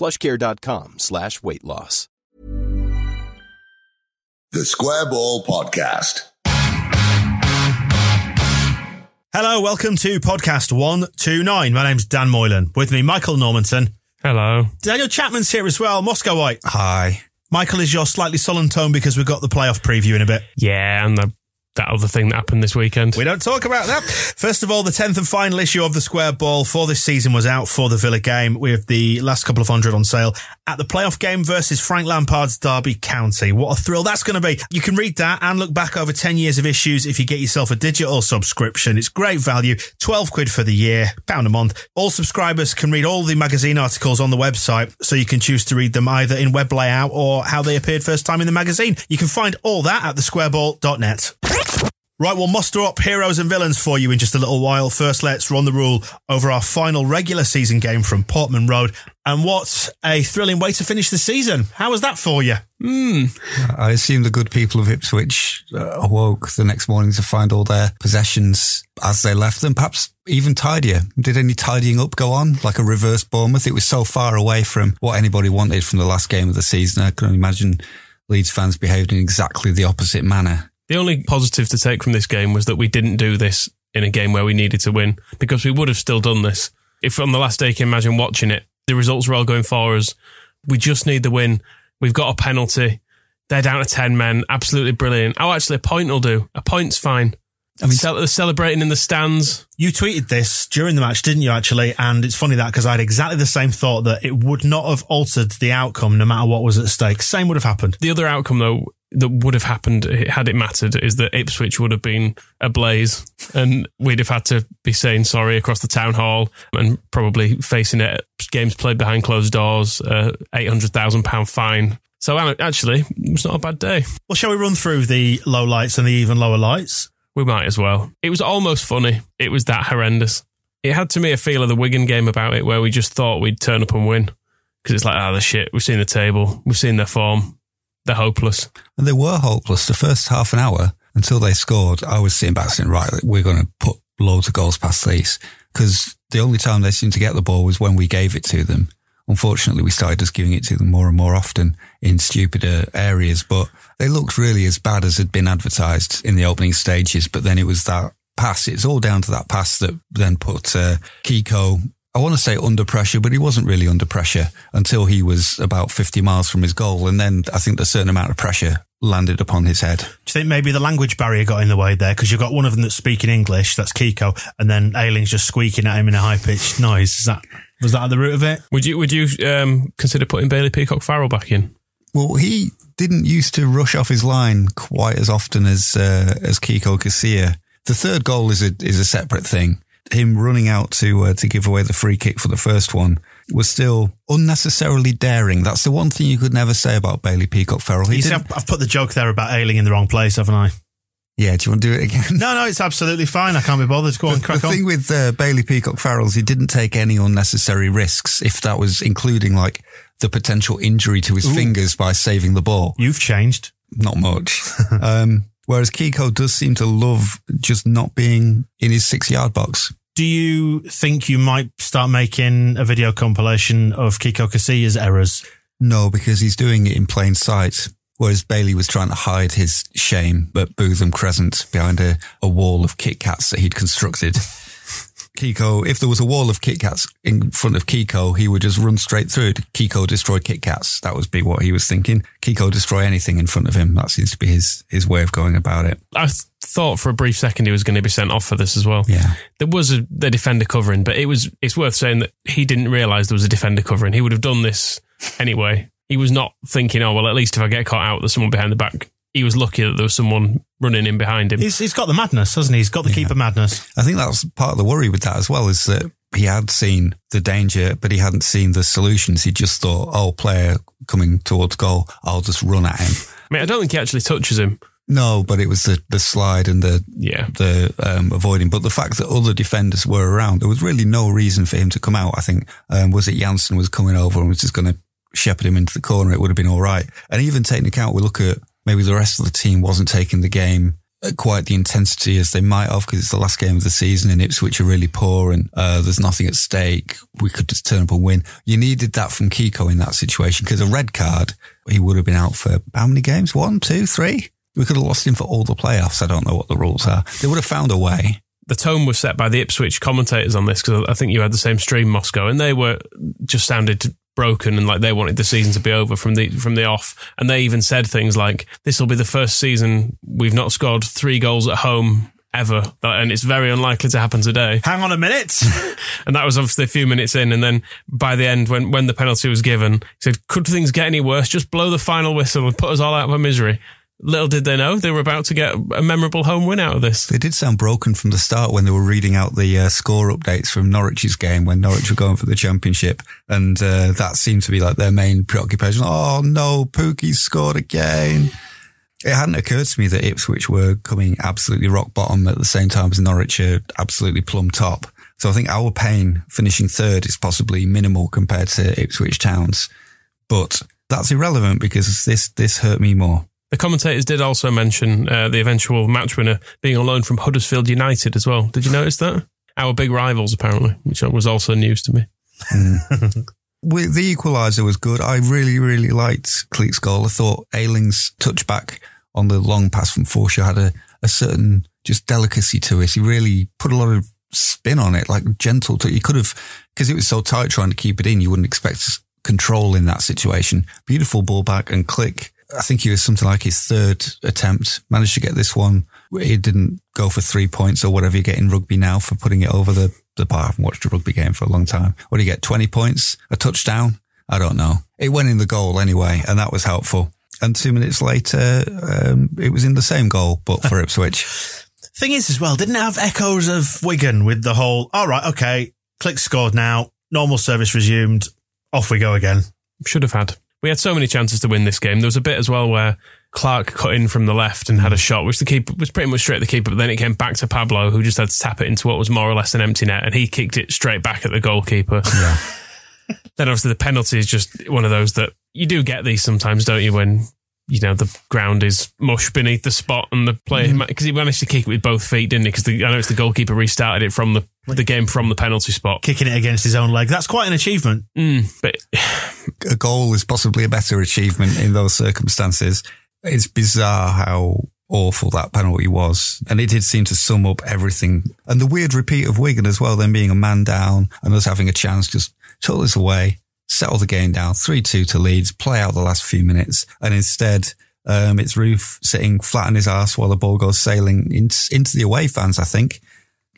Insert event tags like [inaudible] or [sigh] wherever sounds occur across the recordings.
plushcare.com slash weight loss. The Square Ball Podcast. Hello, welcome to podcast 129. My name's Dan Moylan. With me, Michael Normanton. Hello. Daniel Chapman's here as well, Moscow White. Hi. Michael is your slightly sullen tone because we've got the playoff preview in a bit. Yeah, and the, that other thing that happened this weekend. We don't talk about that. First of all, the 10th and final issue of the Square Ball for this season was out for the Villa game with the last couple of hundred on sale at the playoff game versus Frank Lampard's Derby County. What a thrill that's going to be. You can read that and look back over 10 years of issues if you get yourself a digital subscription. It's great value, 12 quid for the year, pound a month. All subscribers can read all the magazine articles on the website so you can choose to read them either in web layout or how they appeared first time in the magazine. You can find all that at thesquareball.net. Right, we'll muster up heroes and villains for you in just a little while. First, let's run the rule over our final regular season game from Portman Road. And what a thrilling way to finish the season. How was that for you? I assume the good people of Ipswich uh, awoke the next morning to find all their possessions as they left them, perhaps even tidier. Did any tidying up go on, like a reverse Bournemouth? It was so far away from what anybody wanted from the last game of the season. I can only imagine Leeds fans behaved in exactly the opposite manner. The only positive to take from this game was that we didn't do this in a game where we needed to win because we would have still done this. If on the last day you can imagine watching it, the results were all going for us. We just need the win. We've got a penalty. They're down to 10 men. Absolutely brilliant. Oh, actually, a point will do. A point's fine. I mean, Cel- celebrating in the stands. You tweeted this during the match, didn't you, actually? And it's funny that because I had exactly the same thought that it would not have altered the outcome no matter what was at stake. Same would have happened. The other outcome, though, that would have happened had it mattered is that Ipswich would have been ablaze and we'd have had to be saying sorry across the town hall and probably facing it games played behind closed doors, uh, £800,000 fine. So actually, it's not a bad day. Well, shall we run through the low lights and the even lower lights? We might as well. It was almost funny. It was that horrendous. It had to me a feel of the Wigan game about it where we just thought we'd turn up and win. Because it's like, ah, oh, the shit. We've seen the table. We've seen their form. They're hopeless. And they were hopeless the first half an hour until they scored. I was sitting back saying, right, we're going to put loads of goals past these. Because the only time they seemed to get the ball was when we gave it to them. Unfortunately, we started just giving it to them more and more often in stupider areas, but they looked really as bad as had been advertised in the opening stages. But then it was that pass. It's all down to that pass that then put uh, Kiko, I want to say under pressure, but he wasn't really under pressure until he was about 50 miles from his goal. And then I think a certain amount of pressure landed upon his head. Do you think maybe the language barrier got in the way there? Because you've got one of them that's speaking English, that's Kiko, and then Ayling's just squeaking at him in a high pitched noise. Is that was that at the root of it? Would you would you um, consider putting Bailey Peacock Farrell back in? Well, he didn't used to rush off his line quite as often as uh, as Kiko Casilla. The third goal is a is a separate thing. Him running out to uh, to give away the free kick for the first one was still unnecessarily daring. That's the one thing you could never say about Bailey Peacock Farrell. He see, I've, I've put the joke there about Ayling in the wrong place, haven't I? yeah, do you want to do it again? No, no, it's absolutely fine. I can't be bothered. To go on, the crack on. The thing with uh, Bailey Peacock Farrell's, he didn't take any unnecessary risks. If that was including like the potential injury to his fingers by saving the ball, You've changed. not much. [laughs] um, whereas Kiko does seem to love just not being in his six yard box. Do you think you might start making a video compilation of Kiko Casilla's errors? No, because he's doing it in plain sight. Whereas Bailey was trying to hide his shame at Bootham Crescent behind a, a wall of Kit Kats that he'd constructed. [laughs] Kiko, if there was a wall of Kit Kats in front of Kiko, he would just run straight through it. Kiko destroy Kit Kats. That would be what he was thinking. Kiko destroy anything in front of him. That seems to be his his way of going about it. I th- thought for a brief second he was going to be sent off for this as well. Yeah. There was a the defender covering, but it was it's worth saying that he didn't realise there was a defender covering. He would have done this anyway. He was not thinking, oh well, at least if I get caught out, there's someone behind the back. He was lucky that there was someone running in behind him. He's, he's got the madness, hasn't he? He's got the keeper madness. I think that's part of the worry with that as well is that he had seen the danger, but he hadn't seen the solutions. He just thought, oh, player coming towards goal, I'll just run at him. I mean, I don't think he actually touches him. No, but it was the, the slide and the Yeah. the um, avoiding. But the fact that other defenders were around, there was really no reason for him to come out. I think um, was it Jansson was coming over and was just going to shepherd him into the corner. It would have been all right. And even taking account, we look at maybe the rest of the team wasn't taking the game at quite the intensity as they might have because it's the last game of the season and Ipswich are really poor and uh, there's nothing at stake. We could just turn up and win. You needed that from Kiko in that situation because a red card, he would have been out for how many games? One, two, three? We could have lost him for all the playoffs. I don't know what the rules are. They would have found a way. the tone was set by the Ipswich commentators on this because I think you had the same stream, Moscow, and they were just sounded broken and like they wanted the season to be over from the from the off. And they even said things like, "This will be the first season we've not scored three goals at home." Ever, and it's very unlikely to happen today. Hang on a minute. [laughs] And that was obviously a few minutes in. And then by the end, when, when the penalty was given, he said, Could things get any worse? Just blow the final whistle and put us all out of our misery. Little did they know they were about to get a memorable home win out of this. They did sound broken from the start when they were reading out the uh, score updates from Norwich's game when Norwich were going for the championship. And uh, that seemed to be like their main preoccupation. Oh no, Pukki scored again. It hadn't occurred to me that Ipswich were coming absolutely rock bottom at the same time as Norwich are absolutely plumb top. So I think our pain finishing third is possibly minimal compared to Ipswich Town's. But that's irrelevant because this, this hurt me more. The commentators did also mention uh, the eventual match winner being on loan from Huddersfield United as well. Did you notice that? Our big rivals, apparently, which was also news to me. [laughs] With the equaliser was good. I really, really liked Klich's goal. I thought Ayling's touchback on the long pass from Forshaw had a, a certain just delicacy to it. He really put a lot of spin on it, like gentle. To, you could have, because it was so tight trying to keep it in, you wouldn't expect control in that situation. Beautiful ball back and Klich. I think he was something like his third attempt. Managed to get this one. He didn't go for three points or whatever you get in rugby now for putting it over the, the bar. I haven't watched a rugby game for a long time. What do you get? 20 points? A touchdown? I don't know. It went in the goal anyway, and that was helpful. And two minutes later, um, it was in the same goal, but for [laughs] Ipswich. Thing is, as well, didn't it have echoes of Wigan with the whole, all right, okay, Klich scored now, normal service resumed, off we go again. Should have had. We had so many chances to win this game. There was a bit as well where Clark cut in from the left and had a shot, which the keeper was pretty much straight at the keeper, but then it came back to Pablo, who just had to tap it into what was more or less an empty net, and he kicked it straight back at the goalkeeper. [laughs] Yeah. [laughs] then obviously the penalty is just one of those that you do get these sometimes, don't you? When you know the ground is mush beneath the spot and the player mm-hmm. because he managed to kick it with both feet, didn't he? Because I know it's the goalkeeper restarted it from the the game from the penalty spot. Kicking it against his own leg. That's quite an achievement. Mm, but a goal is possibly a better achievement in those circumstances. It's bizarre how awful that penalty was. And it did seem to sum up everything. And the weird repeat of Wigan as well, then being a man down and us having a chance, just took this away, settle the game down, 3-2 to Leeds, play out the last few minutes. And instead, um, it's Roofe sitting flat on his ass while the ball goes sailing in, into the away fans, I think.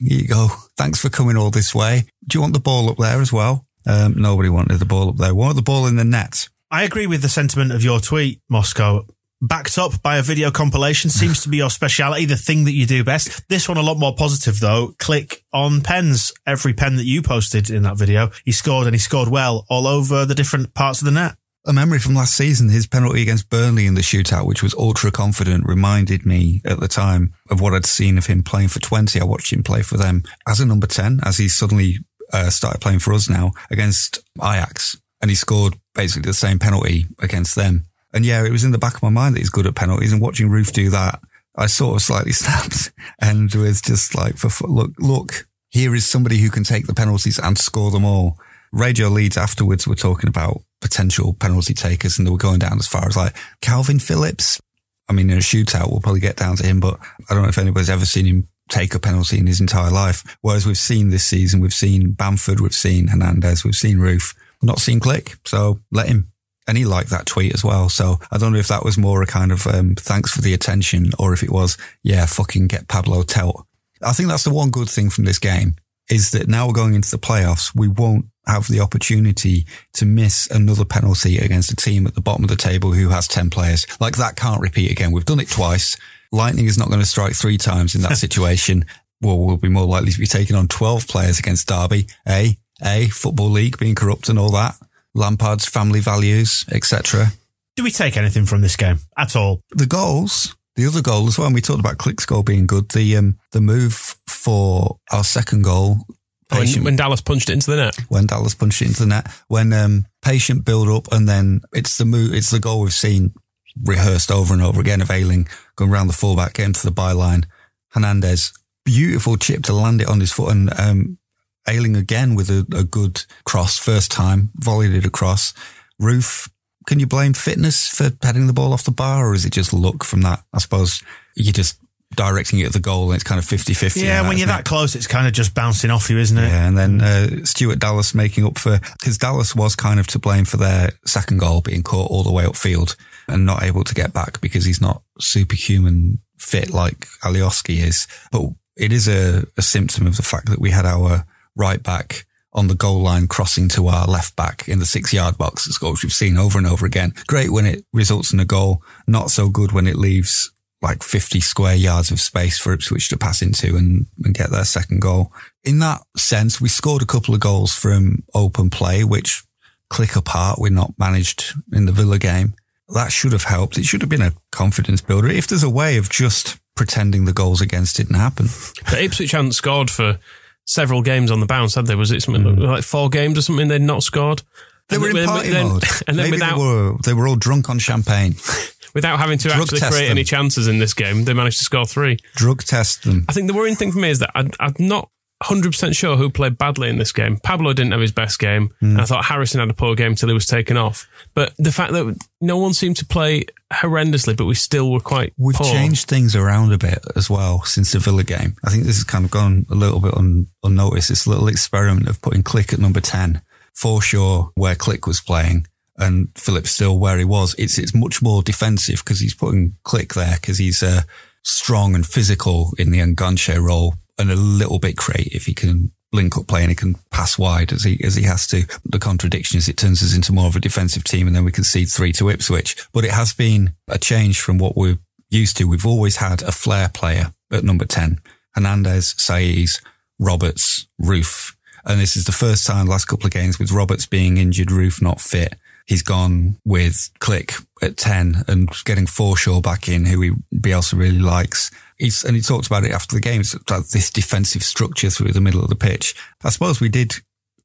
Here you go. Thanks for coming all this way. Do you want the ball up there as well? Um, nobody wanted the ball up there. Want the ball in the net. I agree with the sentiment of your tweet, Moscow. Backed up by a video compilation [laughs] seems to be your speciality, the thing that you do best. This one a lot more positive though. Klich on pens. Every pen that you posted in that video, he scored and he scored well all over the different parts of the net. A memory from last season, his penalty against Burnley in the shootout, which was ultra confident, reminded me at the time of what I'd seen of him playing for Twente. I watched him play for them as a number 10, as he suddenly uh, started playing for us now against Ajax. And he scored basically the same penalty against them. And yeah, it was in the back of my mind that he's good at penalties and watching Roofe do that. I sort of slightly [laughs] snapped and was just like, for, look, look, here is somebody who can take the penalties and score them all. Radio Leeds afterwards were talking about potential penalty takers and they were going down as far as like Kalvin Phillips. I mean, in a shootout, we'll probably get down to him, but I don't know if anybody's ever seen him take a penalty in his entire life. Whereas we've seen this season, we've seen Bamford, we've seen Hernandez, we've seen Roofe, not seen Klich. So let him. And he liked that tweet as well. So I don't know if that was more a kind of um, thanks for the attention or if it was, yeah, fucking get Pablo Telt. I think that's the one good thing from this game is that now we're going into the playoffs. We won't have the opportunity to miss another penalty against a team at the bottom of the table who has 10 players. Like that can't repeat again. We've done it twice. Lightning is not going to strike three times in that [laughs] situation. well, we'll be more likely to be taking on 12 players against Derby. A, A, Football League being corrupt and all that. Lampard's family values, etc. Do we take anything from this game at all? The goals, the other goal as well, and we talked about goal being good. The um, the move for our second goal, when, when, Dallas punched it into the net. When Dallas punched it into the net. When um, patient build up and then it's the move, it's the goal we've seen rehearsed over and over again of Ayling going around the fullback, getting to the byline. Hernandez, beautiful chip to land it on his foot and um, Ayling again with a, a good cross first time, volleyed it across. Roofe, can you blame fitness for heading the ball off the bar or is it just luck from that? I suppose you're just directing it at the goal and it's kind of 50 50. Yeah, when you're that close, it's kind of just bouncing off you, isn't it? Yeah, and then uh, Stuart Dallas making up for, because Dallas was kind of to blame for their second goal being caught all the way upfield and not able to get back because he's not superhuman fit like Alioski is. But it is a, a symptom of the fact that we had our right back on the goal line crossing to our left back in the six yard box, which we've seen over and over again. Great when it results in a goal, not so good when it leaves like 50 square yards of space for Ipswich to pass into and, and get their second goal. In that sense, we scored a couple of goals from open play, which Klich apart, we're not managed in the Villa game. That should have helped. It should have been a confidence builder. If there's a way of just pretending the goals against didn't happen. But Ipswich hadn't scored for several games on the bounce, had they? Was it something mm. like four games or something they'd not scored? They and were in party then, mode. [laughs] And then Maybe without, they were, they were all drunk on champagne. [laughs] without having to Drug actually create them. any chances in this game, they managed to score three. Drug test them. I think the worrying thing for me is that I, I'm not 100% sure who played badly in this game. Pablo didn't have his best game. Mm. I thought Harrison had a poor game till he was taken off. But the fact that no one seemed to play horrendously, but we still were quite We've poor. changed things around a bit as well since the Villa game. I think this has kind of gone a little bit un- unnoticed. This little experiment of putting Klich at number 10, Forshaw where Klich was playing, and Philip still where he was. It's it's much more defensive because he's putting Klich there because he's uh, strong and physical in the Ngonche role and a little bit creative. If he can link up play and he can pass wide as he as he has to. The contradiction is it turns us into more of a defensive team and then we concede three to Ipswich. But it has been a change from what we're used to. We've always had a flair player at number ten. Hernandez, Saiz, Roberts, Roofe. And this is the first time the last couple of games with Roberts being injured, Roofe not fit he's gone with Klich at 10 and getting Forshaw back in, who he Bielsa really likes. And he talked about it after the game, this defensive structure through the middle of the pitch. I suppose we did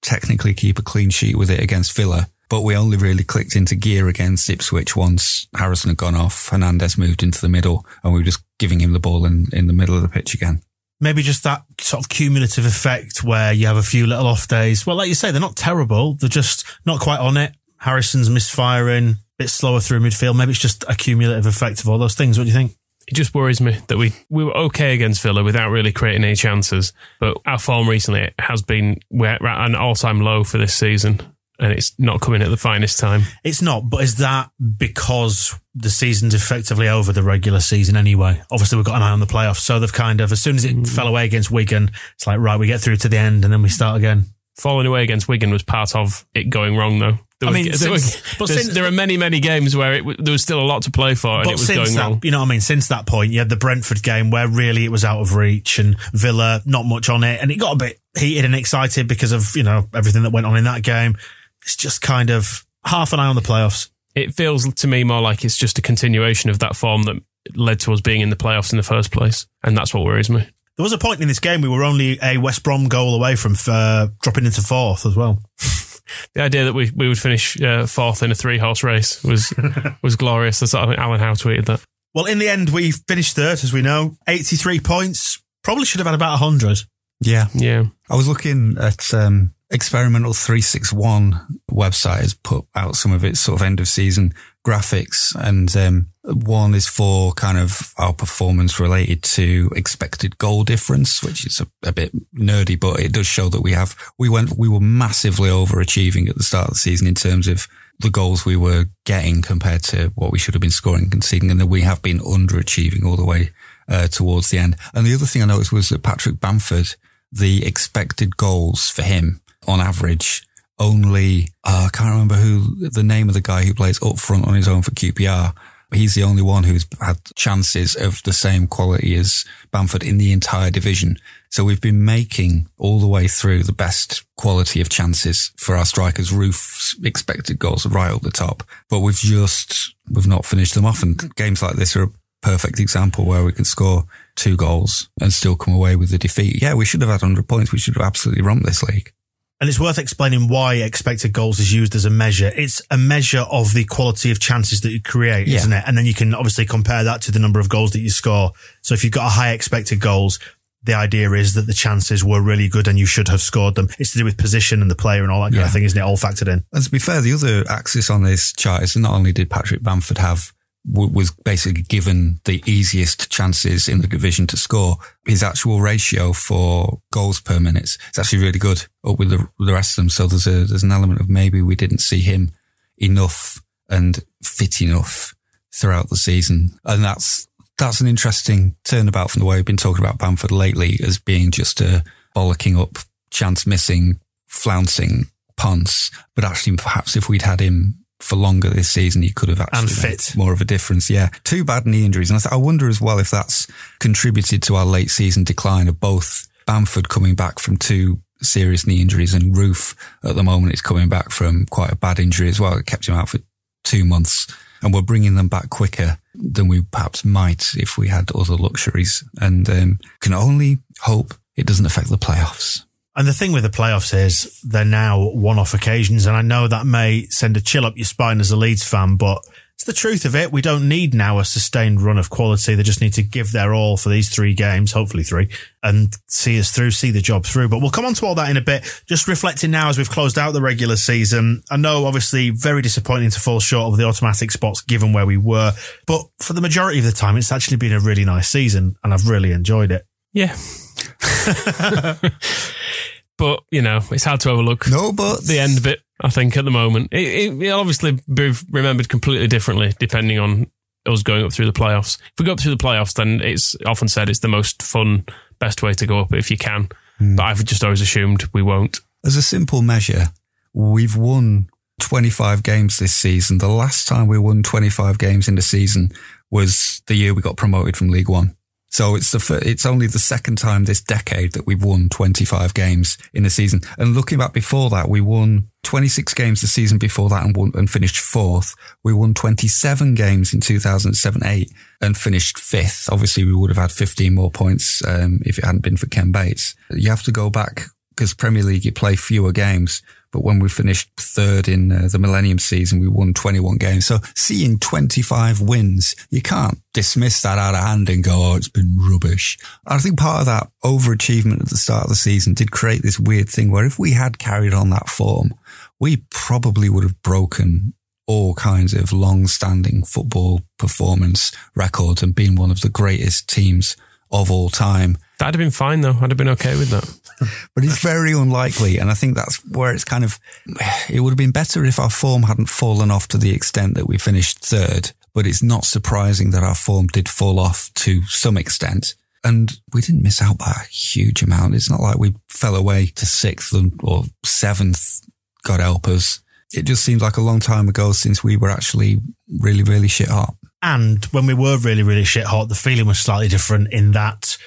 technically keep a clean sheet with it against Villa, but we only really clicked into gear against Ipswich once Harrison had gone off, Hernandez moved into the middle, and we were just giving him the ball in, in the middle of the pitch again maybe just that sort of cumulative effect where you have a few little off days. Well, like you say, they're not terrible. They're just not quite on it. Harrison's misfiring, a bit slower through midfield. Maybe it's just a cumulative effect of all those things. What do you think? It just worries me that we, we were okay against Villa without really creating any chances. But our form recently has been we're at an all time low for this season. And it's not coming at the finest time. It's not, but is that because the season's effectively over the regular season anyway? Obviously, we've got an eye on the playoffs. So they've kind of, as soon as it mm. fell away against Wigan, it's like, right, we get through to the end and then we start again. Falling away against Wigan was part of it going wrong, though. There I mean, there, since, were, since, there are many, many games where it, there was still a lot to play for, and it was going that, wrong. You know what I mean? Since that point, you had the Brentford game where really it was out of reach, and Villa not much on it, and it got a bit heated and excited because of you know everything that went on in that game. It's just kind of half an eye on the playoffs. It feels to me more like it's just a continuation of that form that led to us being in the playoffs in the first place, and that's what worries me. There was a point in this game we were only a West Brom goal away from uh, dropping into fourth as well. [laughs] the idea that we, we would finish uh, fourth in a three horse race was [laughs] was glorious. That's, I think Alan Howe tweeted that. Well, in the end, we finished third, as we know, 83 points. Probably should have had about 100. Yeah. Yeah. I was looking at um, Experimental 361 website has put out some of its sort of end of season graphics, and um, one is for kind of our performance related to expected goal difference, which is a, a, bit nerdy, but it does show that we have we went we were massively overachieving at the start of the season in terms of the goals we were getting compared to what we should have been scoring and conceding, and then we have been underachieving all the way uh, towards the end. And the other thing I noticed was that Patrick Bamford, the expected goals for him on average only, uh, I can't remember who the name of the guy who plays up front on his own for QPR. He's the only one who's had chances of the same quality as Bamford in the entire division. So we've been making all the way through the best quality of chances for our strikers. Roofe's expected goals right up the top, but we've just, we've not finished them off. And games like this are a perfect example where we can score two goals and still come away with the defeat. Yeah, we should have had 100 points. We should have absolutely romped this league. And it's worth explaining why expected goals is used as a measure. It's a measure of the quality of chances that you create, yeah. isn't it? And then you can obviously compare that to the number of goals that you score. So if you've got a high expected goals, the idea is that the chances were really good and you should have scored them. It's to do with position and the player and all that kind yeah. of thing, isn't it? All factored in. And to be fair, the other axis on this chart is not only did Patrick Bamford have was basically given the easiest chances in the division to score. His actual ratio for goals per minute is actually really good up with the, the rest of them. So there's a, there's an element of maybe we didn't see him enough and fit enough throughout the season. And that's, that's an interesting turnabout from the way we've been talking about Bamford lately as being just a bollocking up, chance missing, flouncing punts. But actually, perhaps if we'd had him for longer this season, he could have actually and fit more of a difference. Yeah, two bad knee injuries, and I, th- I wonder as well if that's contributed to our late season decline of both Bamford coming back from two serious knee injuries and Roofe at the moment is coming back from quite a bad injury as well. It kept him out for two months, and we're bringing them back quicker than we perhaps might if we had other luxuries. And um, can only hope it doesn't affect the playoffs. And the thing with the playoffs is they're now one off occasions. And I know that may send a chill up your spine as a Leeds fan, but it's the truth of it. We don't need now a sustained run of quality. They just need to give their all for these three games, hopefully three, and see us through, see the job through. But we'll come on to all that in a bit. Just reflecting now as we've closed out the regular season. I know obviously very disappointing to fall short of the automatic spots given where we were, but for the majority of the time, it's actually been a really nice season and I've really enjoyed it. Yeah. [laughs] but you know, it's hard to overlook. No, but the end of it. I think at the moment, it, it, it obviously be remembered completely differently depending on us going up through the playoffs. If we go up through the playoffs, then it's often said it's the most fun, best way to go up if you can. Mm. But I've just always assumed we won't. As a simple measure, we've won 25 games this season. The last time we won 25 games in the season was the year we got promoted from League One. So it's the it's only the second time this decade that we've won 25 games in a season. And looking back before that, we won 26 games the season before that and won, and finished fourth. We won 27 games in 2007-8 and finished fifth. Obviously, we would have had 15 more points um, if it hadn't been for Ken Bates. You have to go back because Premier League you play fewer games. But when we finished third in uh, the Millennium season, we won 21 games. So seeing 25 wins, you can't dismiss that out of hand and go, oh, it's been rubbish. I think part of that overachievement at the start of the season did create this weird thing where if we had carried on that form, we probably would have broken all kinds of long-standing football performance records and been one of the greatest teams of all time. That'd have been fine though. I'd have been okay with that. [laughs] but it's very unlikely. And I think that's where it's kind of, it would have been better if our form hadn't fallen off to the extent that we finished third. But it's not surprising that our form did fall off to some extent. And we didn't miss out by a huge amount. It's not like we fell away to sixth or seventh, God help us. It just seems like a long time ago since we were actually really, really shit hot. And when we were really, really shit hot, the feeling was slightly different in that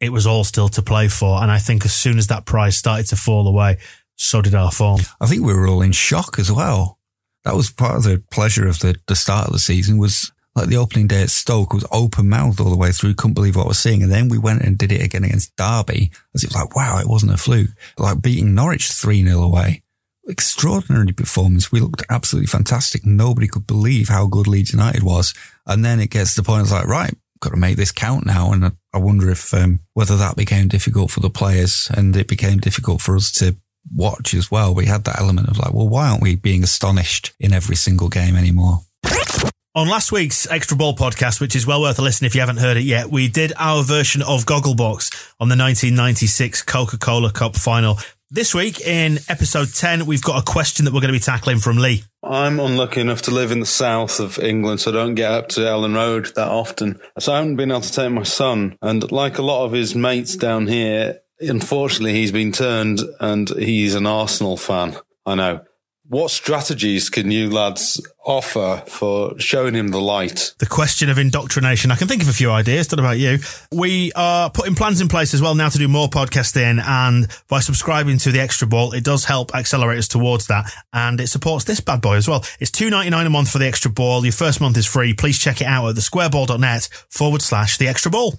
it was all still to play for. And I think as soon as that prize started to fall away, so did our form. I think we were all in shock as well. That was part of the pleasure of the, the start of the season was like the opening day at Stoke was open mouthed all the way through. Couldn't believe what was seeing. And then we went and did it again against Derby as it was like, wow, it wasn't a fluke. Like beating Norwich 3 0 away. Extraordinary performance. We looked absolutely fantastic. Nobody could believe how good Leeds United was. And then it gets to the point it's like, right, got to make this count now. And I wonder if um, whether that became difficult for the players and it became difficult for us to watch as well. We had that element of like, well, why aren't we being astonished in every single game anymore? On last week's Extra Ball podcast, which is well worth a listen if you haven't heard it yet, we did our version of Gogglebox on the 1996 Coca Cola Cup final. This week in episode 10, we've got a question that we're going to be tackling from Lee. I'm unlucky enough to live in the south of England, so I don't get up to Elland Road that often. So I haven't been able to take my son. And like a lot of his mates down here, unfortunately, he's been turned and he's an Arsenal fan. I know. What strategies can you lads offer for showing him the light? The question of indoctrination. I can think of a few ideas. Know about you. We are putting plans in place as well now to do more podcasting. And by subscribing to the Extra Ball, it does help accelerate us towards that. And it supports this bad boy as well. It's two ninety nine a month for the Extra Ball. Your first month is free. Please check it out at thesquareball.net forward slash the Extra Ball.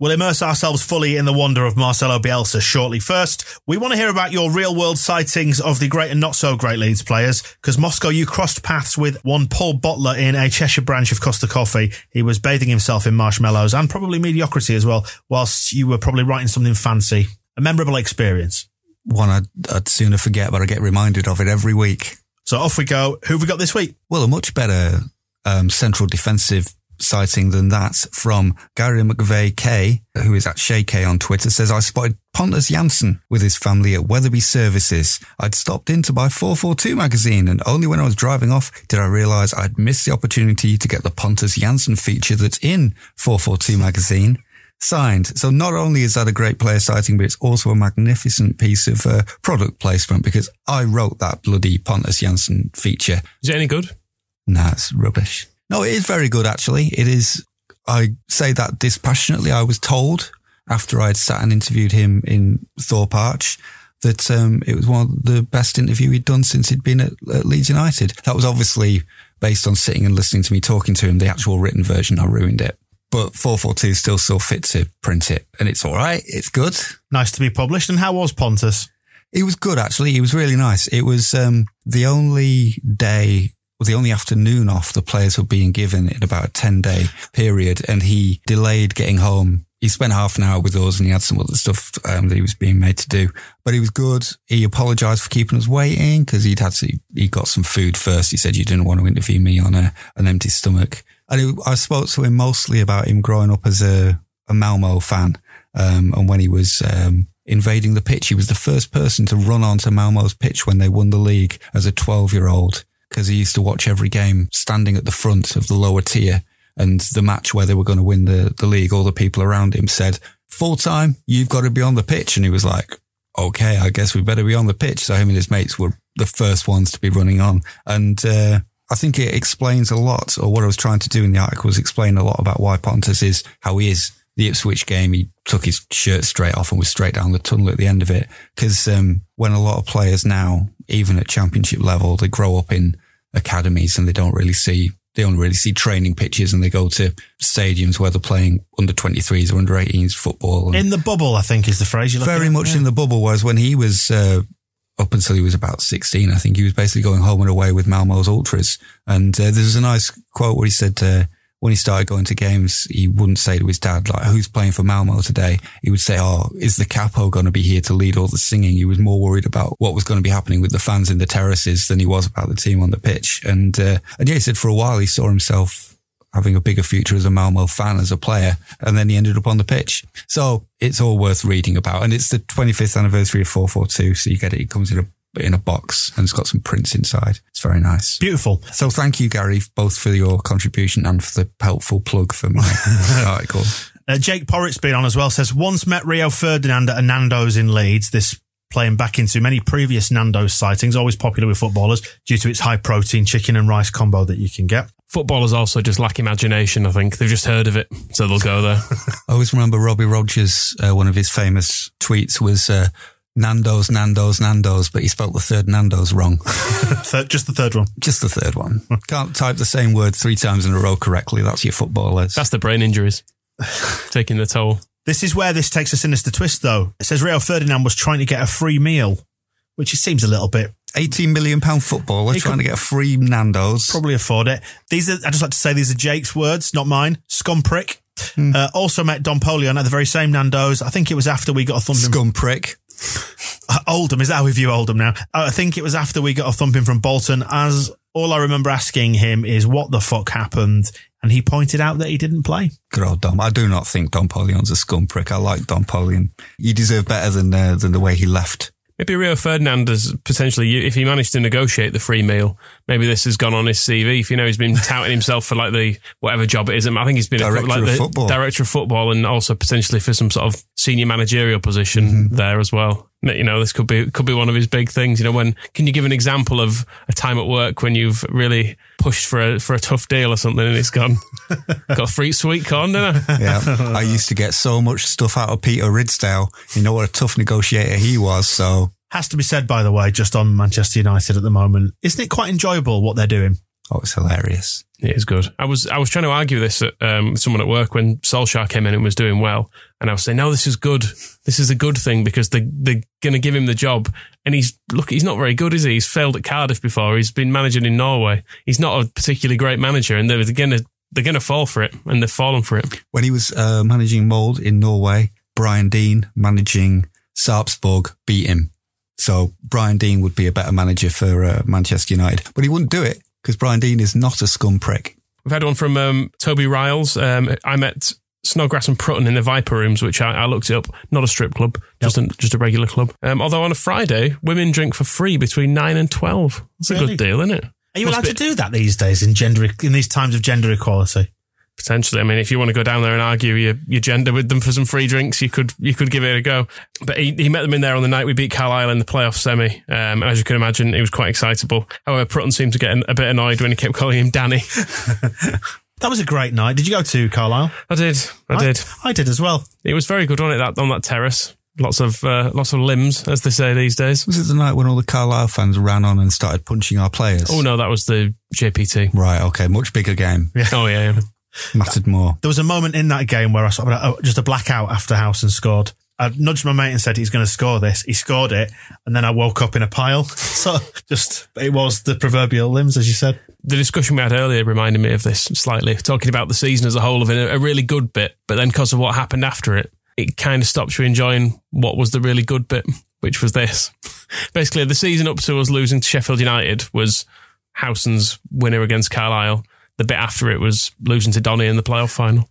We'll immerse ourselves fully in the wonder of Marcelo Bielsa shortly. First, we want to hear about your real world sightings of the great and not so great Leeds players, because Moscow, you crossed paths with one Paul Butler in a Cheshire branch of Costa Coffee. He was bathing himself in marshmallows and probably mediocrity as well, whilst you were probably writing something fancy. A memorable experience. One I'd, I'd sooner forget, but I get reminded of it every week. So off we go. Who have we got this week? Well, a much better um, central defensive sighting than that from Gary McVeigh K, who is at Shay K on Twitter, says, I spotted Pontus Jansson with his family at Wetherby Services. I'd stopped in to buy 442 magazine and only when I was driving off did I realize I'd missed the opportunity to get the Pontus Jansson feature that's in 442 magazine. Signed. So not only is that a great player sighting, but it's also a magnificent piece of uh, product placement because I wrote that bloody Pontus Jansson feature. Is it any good? Nah, it's rubbish. No, it is very good, actually. It is, I say that dispassionately. I was told after I'd sat and interviewed him in Thorpe Arch that um, it was one of the best interview he'd done since he'd been at, at Leeds United. That was obviously based on sitting and listening to me talking to him. The actual written version, I ruined it. But 442 still saw fit to print it and it's all right. It's good. Nice to be published. And how was Pontus? He was good, actually. He was really nice. It was um, the only day well, the only afternoon off the players were being given in about a 10 day period. And he delayed getting home. He spent half an hour with us and he had some other stuff um, that he was being made to do. But he was good. He apologized for keeping us waiting because he'd had to, he got some food first. He said, you didn't want to interview me on a, an empty stomach. And it, I spoke to him mostly about him growing up as a, a Malmo fan. Um, and when he was, um, invading the pitch, he was the first person to run onto Malmo's pitch when they won the league as a 12 year old because he used to watch every game standing at the front of the lower tier. And the match where they were going to win the, the league, all the people around him said, full time, you've got to be on the pitch. And he was like, okay, I guess we better be on the pitch. So him and his mates were the first ones to be running on. And, uh, I think it explains a lot, or what I was trying to do in the article was explain a lot about why Pontus is how he is. The Ipswich game, he took his shirt straight off and was straight down the tunnel at the end of it. Because um, when a lot of players now, even at championship level, they grow up in academies and they don't really see they don't really see training pitches and they go to stadiums where they're playing under 23s or under 18s football. In the bubble, I think is the phrase you're Very much yeah. in the bubble. Whereas when he was uh, up until he was about 16, I think he was basically going home and away with Malmo's ultras. And uh, there's a nice quote where he said, uh, when he started going to games, he wouldn't say to his dad, like, who's playing for Malmo today? He would say, oh, is the capo going to be here to lead all the singing? He was more worried about what was going to be happening with the fans in the terraces than he was about the team on the pitch. And, uh, and yeah, he said for a while he saw himself having a bigger future as a Malmo fan, as a player. And then he ended up on the pitch. So it's all worth reading about. And it's the 25th anniversary of 442. So you get it. It comes in a in a box and it's got some prints inside. It's very nice. Beautiful. So thank you, Gary, both for your contribution and for the helpful plug for my [laughs] article. Uh, Jake Porritt's been on as well, says, once met Rio Ferdinand at Nando's in Leeds. This playing back into many previous Nando's sightings, always popular with footballers due to its high protein chicken and rice combo that you can get. Footballers also just lack imagination, I think. They've just heard of it, so they'll go there. [laughs] I always remember Robbie Rogers, uh, one of his famous tweets was, uh, Nando's, Nando's, Nando's, but he spelt the third Nando's wrong. [laughs] just the third one. Just the third one. Can't type the same word three times in a row correctly. That's your footballers. That's the brain injuries [laughs] taking the toll. This is where this takes a sinister twist, though. It says Rio Ferdinand was trying to get a free meal, which it seems a little bit 18 million pound footballer he trying to get a free Nando's. Probably afford it. These are, I just like to say these are Jake's words, not mine. Scum prick. Hmm. Uh, also met Dom Poleon at the very same Nando's. I think it was after we got a thumping. Scum prick. Oldham, is that how we view Oldham now? I think it was after we got a thumping from Bolton, as all I remember asking him is what the fuck happened. And he pointed out that he didn't play. Good old Dom. I do not think Dom Poleon's a scum prick. I like Dom Poleon. You deserve better than uh, than the way he left. Maybe Rio Ferdinand has potentially, if he managed to negotiate the free meal, maybe this has gone on his CV. If you know he's been [laughs] touting himself for like the whatever job it is, I think he's been Director a, like of the football. director of football and also potentially for some sort of senior managerial position Mm-hmm. there as well. You know, this could be could be one of his big things. You know, when can you give an example of a time at work when you've really pushed for a for a tough deal or something and it's gone [laughs] got a free sweet corn, didn't I? [laughs] Yeah. I used to get so much stuff out of Peter Ridsdale. You know what a tough negotiator he was. So, Has to be said, by the way, just on Manchester United at the moment. Isn't it quite enjoyable what they're doing? oh, it's hilarious. It is good. I was I was trying to argue this at, um, with someone at work when Solskjaer came in and was doing well, and I was saying, "No, this is good. This is a good thing because they they're going to give him the job." And he's look, he's not very good, is he? He's failed at Cardiff before. He's been managing in Norway. He's not a particularly great manager, and they're going to they're going to fall for it, and they've fallen for it. When he was uh, managing Molde in Norway, Brian Deane managing Sarpsborg beat him. So Brian Deane would be a better manager for uh, Manchester United, but he wouldn't do it because Brian Deane is not a scum prick. We've had one from um, Toby Riles. Um, I met Snodgrass and Prutton in the Viper Rooms, which I, I looked it up. Not a strip club, just a, just a regular club. Um, although on a Friday, women drink for free between nine and twelve. That's a good deal, isn't it? Are you Must allowed be- to do that these days in gender in these times of gender equality? Potentially, I mean, if you want to go down there and argue your, your gender with them for some free drinks, you could you could give it a go. But he, he met them in there on the night we beat Carlisle in the playoff semi. Um, and as you can imagine, he was quite excitable. However, Prutton seemed to get a bit annoyed when he kept calling him Danny. [laughs] That was a great night. Did you go to Carlisle? I did, I did. I did as well. It was very good on it that on that terrace. Lots of uh, lots of limbs, as they say these days. Was it the night when all the Carlisle fans ran on and started punching our players? Oh no, that was the JPT. Right, okay, much bigger game. Yeah. [laughs] Oh yeah, yeah. Mattered more. There was a moment in that game where I sort of oh, just a blackout after Howson scored. I nudged my mate and said he's going to score this. He scored it, and then I woke up in a pile. [laughs] So just it was the proverbial limbs, as you said. the discussion we had earlier reminded me of this slightly, talking about the season as a whole of a, a really good bit, but then because of what happened after it, it kind of stops you enjoying what was the really good bit, [laughs] which was this. Basically, the season up to us losing to Sheffield United was Howson's winner against Carlisle. The bit after it was losing to Donny in the playoff final.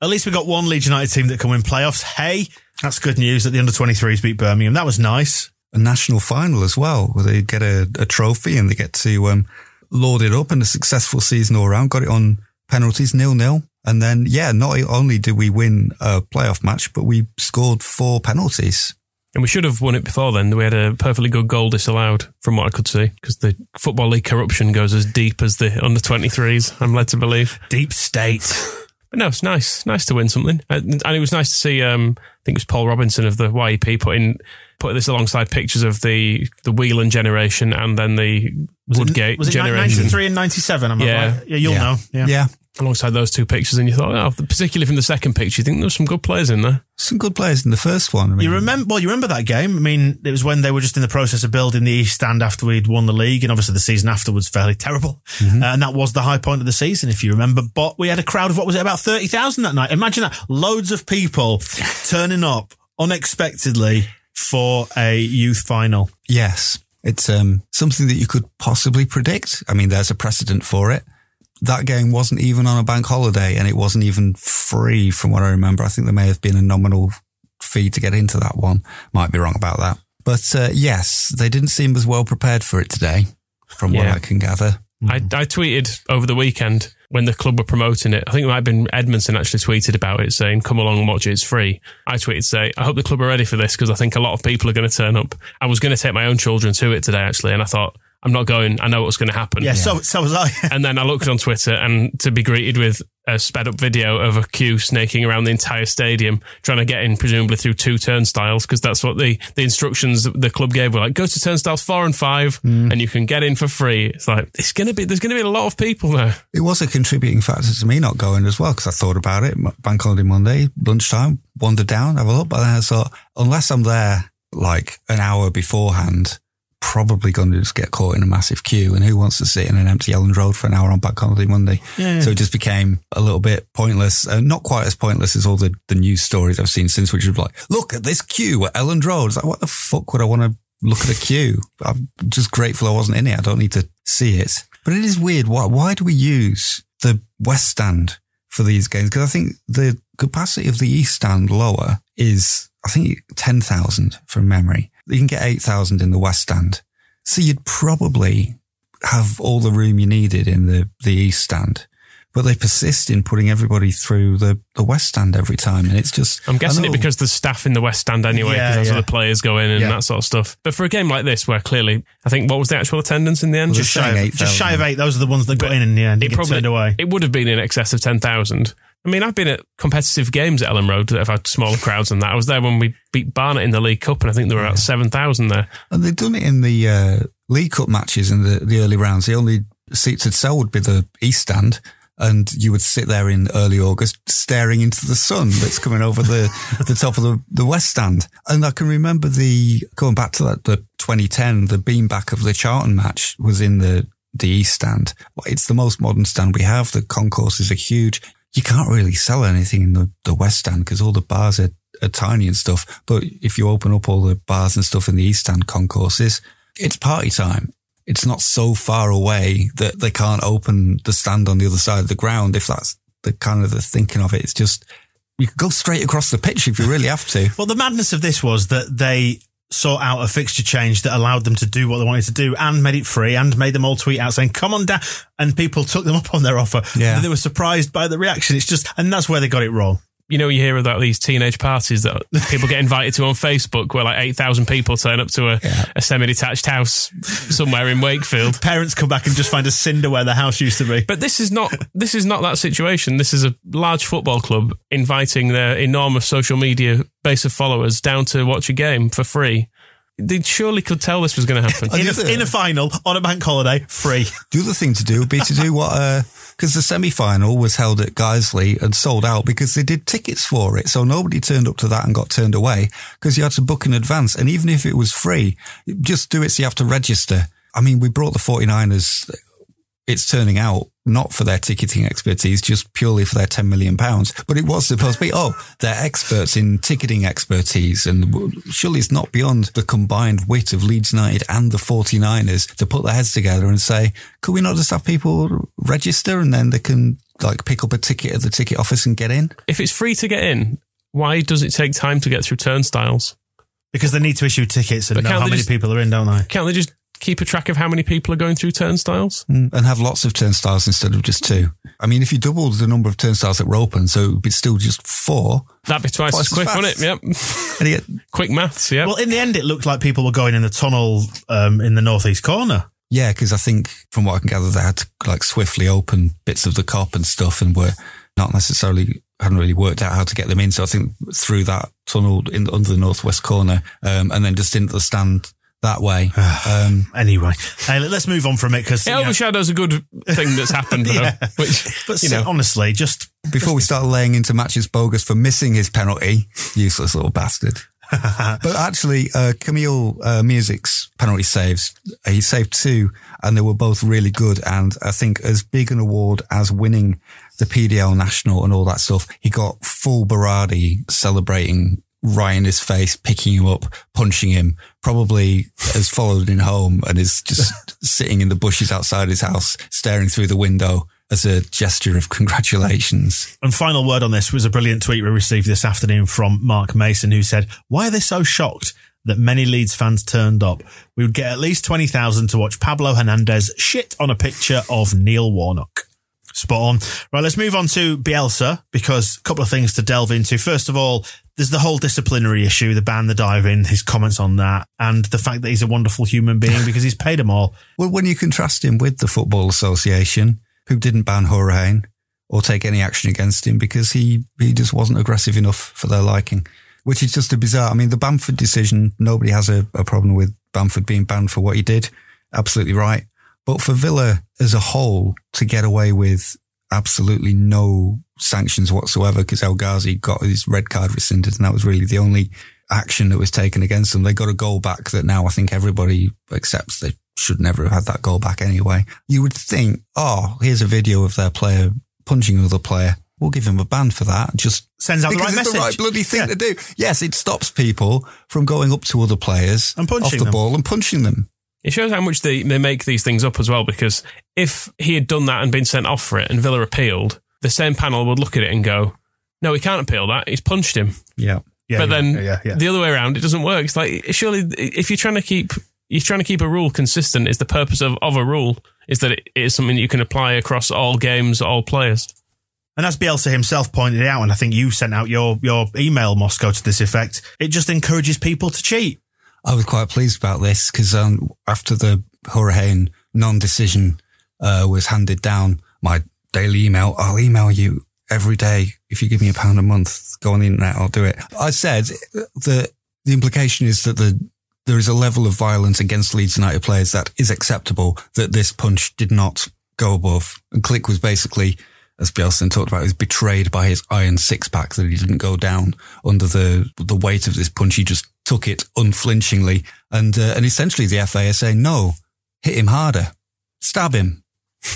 At least we got one Leeds United team that can win playoffs. Hey, that's good news that the under 23s beat Birmingham. That was nice. A national final as well, where they get a, a trophy and they get to um, lord it up and a successful season all around. Got it on penalties, nil nil. And then, yeah, not only did we win a playoff match, but we scored four penalties. And we should have won it before then. We had a perfectly good goal disallowed, from what I could see, because the Football League corruption goes as deep as the under 23s, I'm led to believe. Deep state. But no, it's nice. Nice to win something. And, and it was nice to see, um, I think it was Paul Robinson of the YEP putting, put this alongside pictures of the, the Whelan generation and then the Woodgate was it generation. 93 and 97? Am Yeah. right? Yeah, you'll Yeah. know. Yeah. Yeah. Alongside those two pictures. And you thought, oh, particularly from the second picture, you think there's some good players in there. Some good players in the first one. I mean, You remember? Well, you remember that game? I mean, it was when they were just in the process of building the East Stand after we'd won the league, and obviously the season afterwards fairly terrible, Mm-hmm. uh, and that was the high point of the season, if you remember. But we had a crowd of what was it about thirty thousand that night? Imagine that, loads of people [laughs] turning up unexpectedly for a youth final. Yes. It's um, something that you could possibly predict. I mean, there's a precedent for it. That game wasn't even on a bank holiday and it wasn't even free from what I remember. I think there may have been a nominal fee to get into that one. Might be wrong about that. But uh, yes, they didn't seem as well prepared for it today, from what I can gather. I, I tweeted over the weekend when the club were promoting it. I think it might have been Edmondson actually tweeted about it, saying, "Come along and watch it. It's free." I tweeted, "Say, I hope the club are ready for this because I think a lot of people are going to turn up." I was going to take my own children to it today actually, and I thought, "I'm not going. I know what's going to happen." Yeah, so so was I. [laughs] And then I looked on Twitter and to be greeted with a sped up video of a queue snaking around the entire stadium, trying to get in, presumably through two turnstiles, because that's what the, the instructions the club gave were like, go to turnstiles four and five mm. and you can get in for free. It's like, it's going to be, there's going to be a lot of people there. It was a contributing factor to me not going as well because I thought about it. Bank holiday Monday, lunchtime, wandered down, have a look. But then I thought, unless I'm there like an hour beforehand, probably going to just get caught in a massive queue. And who wants to sit in an empty Elland Road for an hour on Bank Holiday Monday? Yeah. So it just became a little bit pointless. Uh, not quite as pointless as all the, the news stories I've seen since, which was like, look at this queue at Elland Road. It's like, what the fuck would I want to look at a queue? I'm just grateful I wasn't in it. I don't need to see it. But it is weird. Why, why do we use the West Stand for these games? Because I think the capacity of the East Stand lower is, I think, 10,000 from memory. You can get 8,000 in the West Stand. So you'd probably have all the room you needed in the, the East Stand. But they persist in putting everybody through the, the West Stand every time. And it's just. I'm guessing it because there's staff in the West Stand anyway, because Yeah, that's yeah. where the players go in and Yeah. that sort of stuff. But for a game like this, where clearly, I think what was the actual attendance in the end? Was it Just shy, of, 8, just shy of eight. Those are the ones that got in in the end. It it probably turned away. it would have been in excess of ten thousand. I mean, I've been at competitive games at Elland Road that have had smaller crowds than that. I was there when we beat Barnet in the League Cup, and I think there were about seven thousand there. And they've done it in the uh, League Cup matches in the, the early rounds. The only seats to sell would be the East Stand. And you would sit there in early August staring into the sun that's coming over the, [laughs] the top of the, the West Stand. And I can remember the, going back to that, the 2010, the beamback of the Charlton match was in the, the East Stand. It's the most modern stand we have. The concourses are huge. You can't really sell anything in the, the West Stand because all the bars are, are tiny and stuff. But if you open up all the bars and stuff in the East Stand concourses, it's party time. It's not so far away that they can't open the stand on the other side of the ground. If that's the kind of the thinking of it, it's just, you could go straight across the pitch if you really have to. Well, the madness of this was that they sought out a fixture change that allowed them to do what they wanted to do and made it free and made them all tweet out saying, come on down. And people took them up on their offer. Yeah. And they were surprised by the reaction. It's just, and that's where they got it wrong. You know, you hear about these teenage parties that [laughs] people get invited to on Facebook, where like eight thousand people turn up to a, a semi-detached house somewhere in Wakefield. [laughs] Parents come back and just find a cinder where the house used to be. But this is not this is not that situation. This is a large football club inviting their enormous social media base of followers down to watch a game for free. They surely could tell this was going to happen. Oh, in, a, in a final on a bank holiday, free. The other thing to do would be to do what, uh, because the semi final was held at Guiseley and sold out because they did tickets for it. So nobody turned up to that and got turned away because you had to book in advance. And even if it was free, just do it so you have to register. I mean, we brought the 49ers, it's turning out not for their ticketing expertise, just purely for their 10 million pounds. But it was supposed to be, oh, they're experts in ticketing expertise. And surely it's not beyond the combined wit of Leeds United and the 49ers to put their heads together and say, could we not just have people register and then they can like pick up a ticket at the ticket office and get in? If it's free to get in, why does it take time to get through turnstiles? Because they need to issue tickets and But know how many just- people are in, don't they? Can't they just keep a track of how many people are going through turnstiles? and have lots of turnstiles instead of just two. I mean, if you doubled the number of turnstiles that were open, so it would be still just four. That'd be twice, Twice as quick, as wouldn't it? Yep. [laughs] And get, Quick maths, Yeah. Well, in the end, it looked like people were going in the tunnel um, in the northeast corner. yeah, because I think from what I can gather, they had to like swiftly open bits of the Kop and stuff, and were not necessarily hadn't really worked out how to get them in. So I think through that tunnel in under the northwest corner, um, and then just into the stand that way. [sighs] Um, Anyway, hey, let's move on from it because it overshadows a good thing that's happened, [laughs] though. Yeah. Which, But you know, honestly, just before we start laying into Mateusz Bogusz for missing his penalty, [laughs] useless little bastard. [laughs] but actually, uh, Kamil uh, Miazek's penalty saves, uh, he saved two, and they were both really good. And I think as big an award as winning the PDL National and all that stuff, he got full Berardi celebrating right in his face, picking him up, punching him, probably has followed him home and is just [laughs] sitting in the bushes outside his house, staring through the window as a gesture of congratulations. And final word on this was a brilliant tweet we received this afternoon from Mark Mason, who said, Why are they so shocked that many Leeds fans turned up? We would get at least 20,000 to watch Pablo Hernandez shit on a picture of Neil Warnock. Spot on. Right, let's move on to Bielsa because a couple of things to delve into. First of all, there's the whole disciplinary issue, the ban, the diving, his comments on that, and the fact that he's a wonderful human being because he's paid them all. [laughs] Well, when you contrast him with the Football Association, who didn't ban Hourihane or take any action against him because he, he just wasn't aggressive enough for their liking, which is just a bizarre. I mean, the Bamford decision, nobody has a, a problem with Bamford being banned for what he did. Absolutely right. But for Villa as a whole to get away with absolutely no sanctions whatsoever because El Ghazi got his red card rescinded and that was really the only action that was taken against them. They got a goal back that now I think everybody accepts they should never have had that goal back anyway. You would think, oh, here's a video of their player punching another player. We'll give him a ban for that. Just Sends out the right it's message. the right bloody thing Yeah. to do. Yes, it stops people from going up to other players And punching off the them. ball and punching them. It shows how much they, they make these things up as well, because if he had done that and been sent off for it and Villa appealed, the same panel would look at it and go, no, he can't appeal that. He's punched him. Yeah. Yeah, but yeah, then yeah, yeah, yeah. the other way around, it doesn't work. It's like, surely if you're trying to keep, you're trying to keep a rule consistent, is the purpose of, of a rule is that it is something you can apply across all games, all players. And as Bielsa himself pointed out, and I think you sent out your, your email, Moscow, to this effect, it just encourages people to cheat. I was quite pleased about this because um, after the Hourihane non-decision uh, was handed down, my daily email, I'll email you every day if you give me a pound a month. Go on the internet, I'll do it. I said that the implication is that the there is a level of violence against Leeds United players that is acceptable. That this punch did not go above, and Klich was basically. As Bielsa talked about, was betrayed by his iron six pack that he didn't go down under the the weight of this punch. He just took it unflinchingly, and uh, and essentially the FA is saying no, hit him harder, stab him,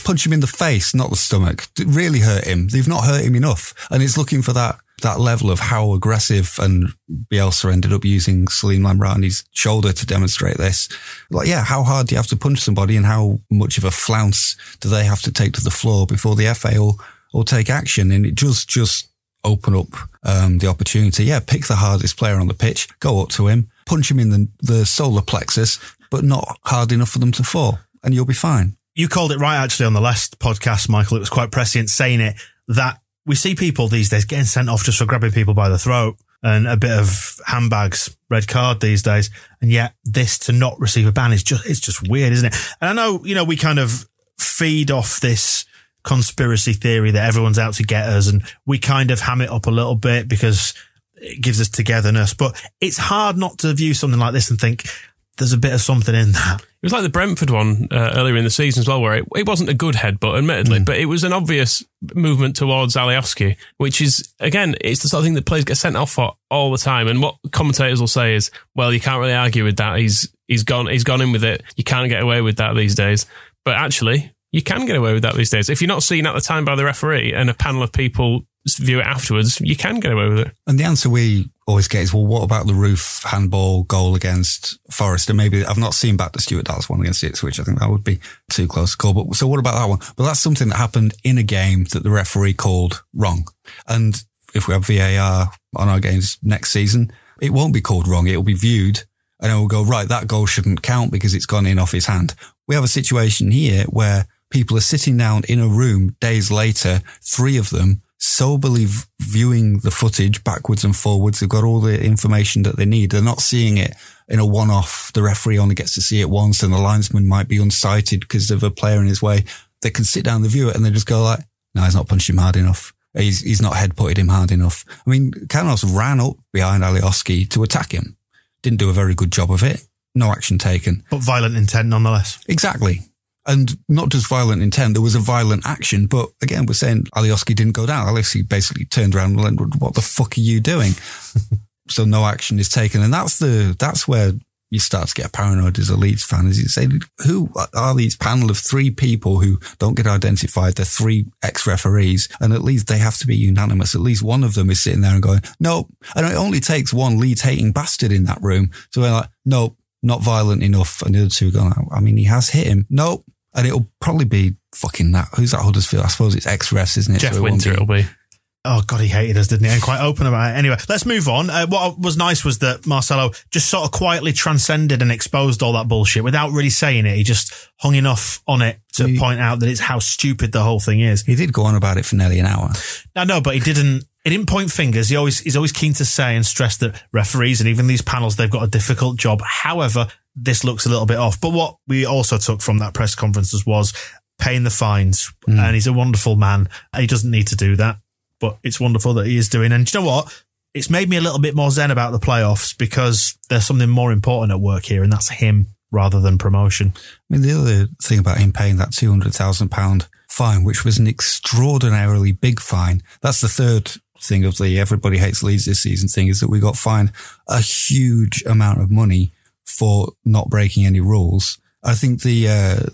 punch him in the face, not the stomach. Really hurt him. They've not hurt him enough, and it's looking for that that level of how aggressive. And Bielsa ended up using Salim Lahmadi's shoulder to demonstrate this. Like, yeah, how hard do you have to punch somebody, and how much of a flounce do they have to take to the floor before the FA will will take action? And it just just open up um, the opportunity. Yeah, pick the hardest player on the pitch, go up to him, punch him in the, the solar plexus, but not hard enough for them to fall, and you'll be fine. You called it right actually on the last podcast, Michael. It was quite prescient saying it that we see people these days getting sent off just for grabbing people by the throat and a bit of handbags, red card these days. And yet this to not receive a ban is just, it's just weird, isn't it? And I know, you know, we kind of feed off this conspiracy theory that everyone's out to get us and we kind of ham it up a little bit because it gives us togetherness. But it's hard not to view something like this and think there's a bit of something in that. It was like the Brentford one uh, earlier in the season as well, where it, it wasn't a good headbutt, admittedly, but it was an obvious movement towards Alioski, which is, again, it's the sort of thing that players get sent off for all the time. And what commentators will say is, well, you can't really argue with that. He's he's gone he's gone in with it. You can't get away with that these days. But actually, you can get away with that these days. If you're not seen at the time by the referee and a panel of people view it afterwards, you can get away with it. And the answer we always get is, well, what about the Roofe handball goal against Forest? And maybe I've not seen back the Stuart Dallas one against Ipswich. I think that would be too close to call. But so what about that one? But that's something that happened in a game that the referee called wrong. And if we have VAR on our games next season, it won't be called wrong. It will be viewed and it will go, right, that goal shouldn't count because it's gone in off his hand. We have a situation here where people are sitting down in a room days later, three of them soberly viewing the footage backwards and forwards. They've got all the information that they need. They're not seeing it in a one off. The referee only gets to see it once and the linesman might be unsighted because of a player in his way. They can sit down and view it and they just go like, no, he's not punched him hard enough. He's, he's not head putted him hard enough. I mean, Canos ran up behind Alioski to attack him. Didn't do a very good job of it. No action taken. But violent intent nonetheless. Exactly. And not just violent intent, there was a violent action. But again, we're saying Alioski didn't go down. Alioski basically turned around and went, what the fuck are you doing? [laughs] so no action is taken. And that's the, that's where you start to get paranoid as a Leeds fan, as you say, who are these panel of three people who don't get identified? They're three ex-referees and at least they have to be unanimous. At least one of them is sitting there and going, no. And it only takes one Leeds hating bastard in that room. So we're like, no, not violent enough. And the other two are going, I mean, he has hit him. Nope. And it'll probably be fucking that. Who's that Huddersfield? I suppose it's ex-refs, isn't it? Jeff So it Winter, be- it'll be. Oh God, he hated us, didn't he? And quite open about it. Anyway, let's move on. Uh, what was nice was that Marcelo just sort of quietly transcended and exposed all that bullshit without really saying it. He just hung enough on it to He- point out that it's how stupid the whole thing is. He did go on about it for nearly an hour. I know, but he didn't. He didn't point fingers. He always he's always keen to say and stress that referees and even these panels they've got a difficult job. However, this looks a little bit off. But what we also took from that press conferences was paying the fines, hmm. and he's a wonderful man. He doesn't need to do that, but it's wonderful that he is doing. And do you know what? It's made me a little bit more zen about the playoffs because there's something more important at work here, and that's him rather than promotion. I mean, the other thing about him paying that £200,000 fine, which was an extraordinarily big fine. That's the third thing of the everybody hates Leeds this season thing is that we got fined a huge amount of money for not breaking any rules. I think the, uh,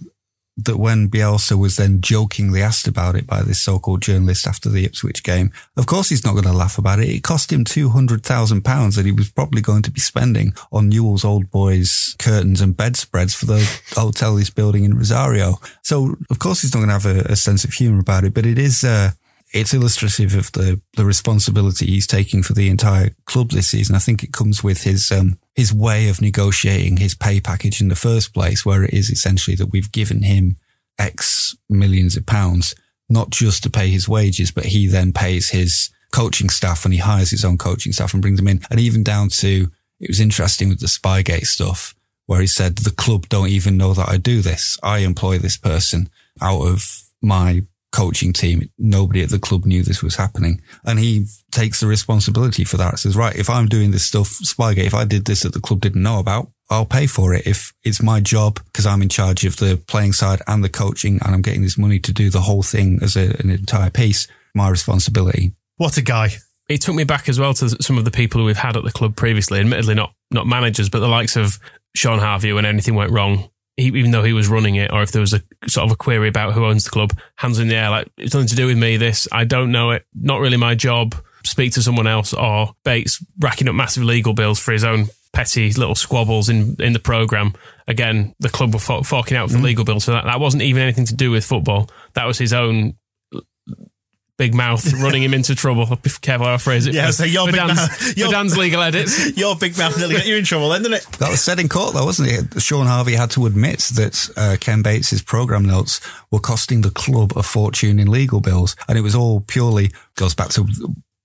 that when Bielsa was then jokingly asked about it by this so-called journalist after the Ipswich game, of course he's not going to laugh about it. It cost him £200,000 that he was probably going to be spending on Newell's Old Boys curtains and bedspreads for the [laughs] hotel he's building in Rosario. So of course he's not going to have a, a sense of humour about it, but it is, uh, it's illustrative of the, the responsibility he's taking for the entire club this season. I think it comes with his, um, his way of negotiating his pay package in the first place, where it is essentially that we've given him X millions of pounds, not just to pay his wages, but he then pays his coaching staff and he hires his own coaching staff and brings them in. And even down to, it was interesting with the Spygate stuff where he said, the club don't even know that I do this. I employ this person out of my coaching team. Nobody at the club knew this was happening. And he takes the responsibility for that. Says, right, if I'm doing this stuff, Spygate, if I did this that the club didn't know about, I'll pay for it. If it's my job because I'm in charge of the playing side and the coaching and I'm getting this money to do the whole thing as a, an entire piece, my responsibility. What a guy. It took me back as well to some of the people we've had at the club previously, admittedly not, not managers, but the likes of Sean Harvey when anything went wrong he, even though he was running it, or if there was a sort of a query about who owns the club, hands in the air, like it's nothing to do with me. This I don't know it. Not really my job. Speak to someone else. Or Bates racking up massive legal bills for his own petty little squabbles in in the program. Again, the club were forking out for mm. legal bills, so that, that wasn't even anything to do with football. That was his own big mouth running him into trouble. Be careful how I phrase it. Yeah, for, so your big Dan's, mouth, your, Dan's legal edits. [laughs] Your big mouth nearly got you in trouble, then, didn't it? That was said in court, though, wasn't it? Sean Harvey had to admit that uh, Ken Bates's program notes were costing the club a fortune in legal bills, and it was all purely goes back to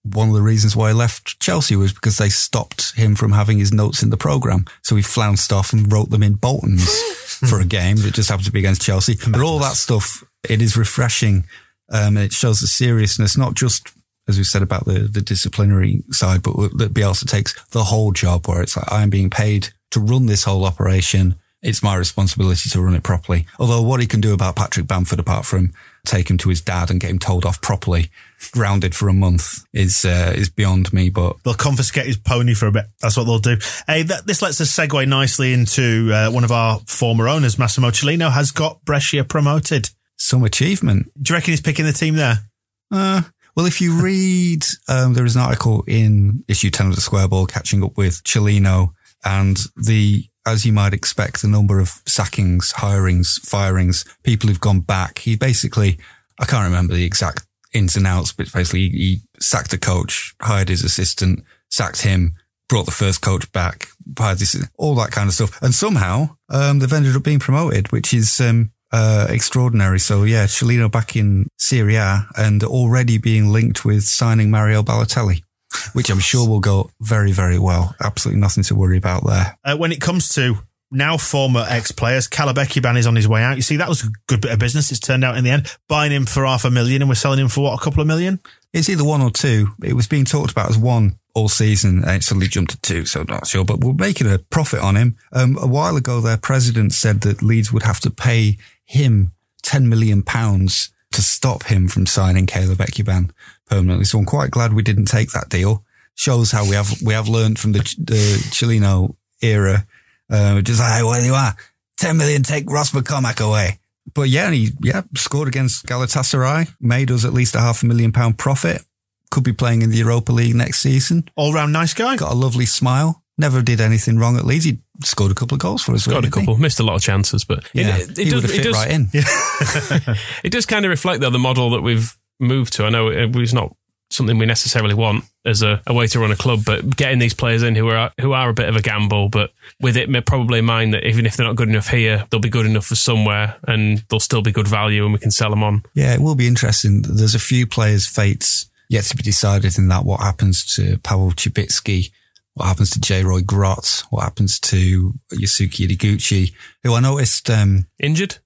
one of the reasons why I left Chelsea was because they stopped him from having his notes in the program. So he flounced off and wrote them in Bolton's [laughs] for a game that just happened to be against Chelsea. But all that stuff, it is refreshing um, it shows the seriousness, not just as we said about the, the disciplinary side, but that Bielsa takes the whole job where it's like, I'm being paid to run this whole operation. It's my responsibility to run it properly. Although what he can do about Patrick Bamford, apart from take him to his dad and get him told off properly, grounded for a month, is uh, is beyond me. But they'll confiscate his pony for a bit. That's what they'll do. Hey, that, this lets us segue nicely into uh, one of our former owners, Massimo Cellino, has got Brescia promoted some achievement. Do you reckon he's picking the team there? Uh, well, if you [laughs] read, um, there is an article in issue 10 of the Square Ball catching up with Cellino and the, as you might expect, the number of sackings, hirings, firings, people who've gone back. He basically, I can't remember the exact ins and outs, but basically he sacked a coach, hired his assistant, sacked him, brought the first coach back, hired this, all that kind of stuff. And somehow, um, they've ended up being promoted, which is, um, uh, extraordinary. So yeah, Cellino back in Serie A and already being linked with signing Mario Balotelli, which I'm sure will go very, very well. Absolutely nothing to worry about there. Uh, when it comes to now former ex-players, Ban is on his way out. You see, that was a good bit of business. It's turned out in the end. Buying him for half a million and we're selling him for what, a couple of million? It's either one or two. It was being talked about as one all season and it suddenly jumped to two, so I'm not sure. But we're making a profit on him. Um, a while ago, their president said that Leeds would have to pay him 10 million pounds to stop him from signing Caleb Ekuban permanently. So I'm quite glad we didn't take that deal. Shows how we have, we have learned from the, the Cellino era. Uh, just like, hey, you are? 10 million, take Ross McCormack away. But yeah, he, yeah, scored against Galatasaray, made us at least a half a million pound profit. Could be playing in the Europa League next season. All round nice guy. Got a lovely smile. Never did anything wrong at Leeds. He scored a couple of goals for us. Scored a couple, he? missed a lot of chances, but yeah, it, it, it does, it does, right in. [laughs] Yeah. it does kind of reflect though the model that we've moved to. I know it was not something we necessarily want as a, a, way to run a club, but getting these players in who are who are a bit of a gamble, but with it probably in mind that even if they're not good enough here, they'll be good enough for somewhere, and they'll still be good value, and we can sell them on. Yeah, it will be interesting. There's a few players' fates yet to be decided in that. What happens to Paweł Cibicki? What happens to Jay-Roy Grot, what happens to Yusuke Ideguchi, who I noticed um, [laughs] injured.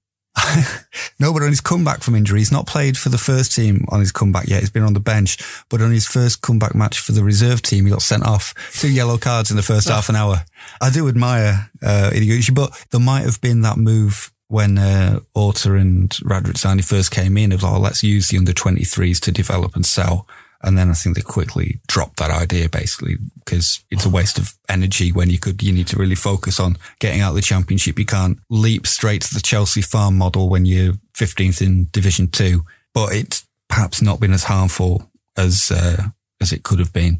no, but on his comeback from injury, he's not played for the first team on his comeback yet. He's been on the bench, but on his first comeback match for the reserve team, he got sent off two yellow cards in the first half an hour. I do admire uh, but there might have been that move when uh, Orta and Radrizzani first came in, was, oh, let's use the under 23s to develop and sell. And then I think they quickly dropped that idea basically because it's a waste of energy when you could, you need to really focus on getting out of the championship. You can't leap straight to the Chelsea farm model when you're 15th in division two, but it's perhaps not been as harmful as, uh, as it could have been.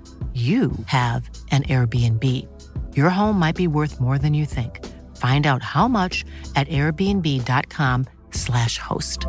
you have an Airbnb. Your home might be worth more than you think. Find out how much at airbnb.com/slash host.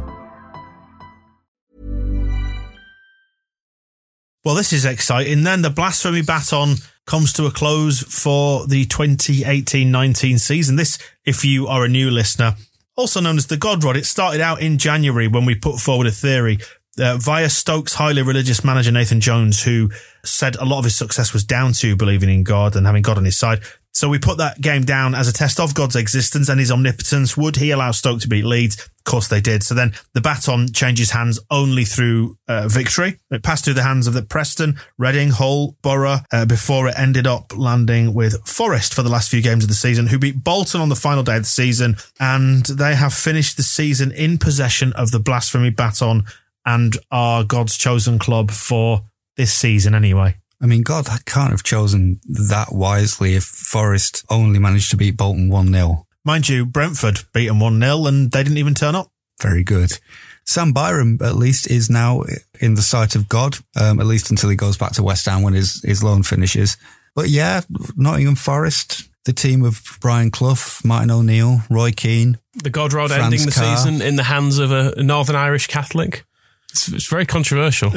Well, this is exciting. Then the blasphemy baton comes to a close for the 2018-19 season. This, if you are a new listener, also known as the God Rod, it started out in January when we put forward a theory uh, via Stokes' highly religious manager Nathan Jones, who said a lot of his success was down to believing in God and having God on his side. So we put that game down as a test of God's existence and his omnipotence. Would he allow Stoke to beat Leeds? Of course they did. So then the baton changes hands only through uh, victory. It passed through the hands of the Preston, Reading, Hull, Borough uh, before it ended up landing with Forest for the last few games of the season, who beat Bolton on the final day of the season. And they have finished the season in possession of the blasphemy baton and are God's chosen club for this season anyway. I mean, God can't have chosen that wisely if Forest only managed to beat Bolton 1 0. Mind you, Brentford beat them 1 0 and they didn't even turn up. Very good. Sam Byram, at least, is now in the sight of God, um, at least until he goes back to West Ham when his, his loan finishes. But yeah, Nottingham Forest, the team of Brian Clough, Martin O'Neill, Roy Keane. The God Rod ending the Carr. season in the hands of a Northern Irish Catholic. It's, it's very controversial.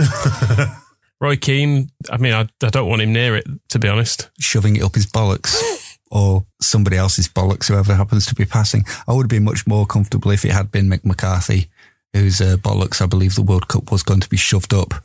[laughs] Roy Keane, I mean, I, I don't want him near it, to be honest. shoving it up his bollocks [laughs] or somebody else's bollocks, whoever happens to be passing. I would have been much more comfortable if it had been Mick McCarthy, whose uh, bollocks I believe the World Cup was going to be shoved up. [laughs]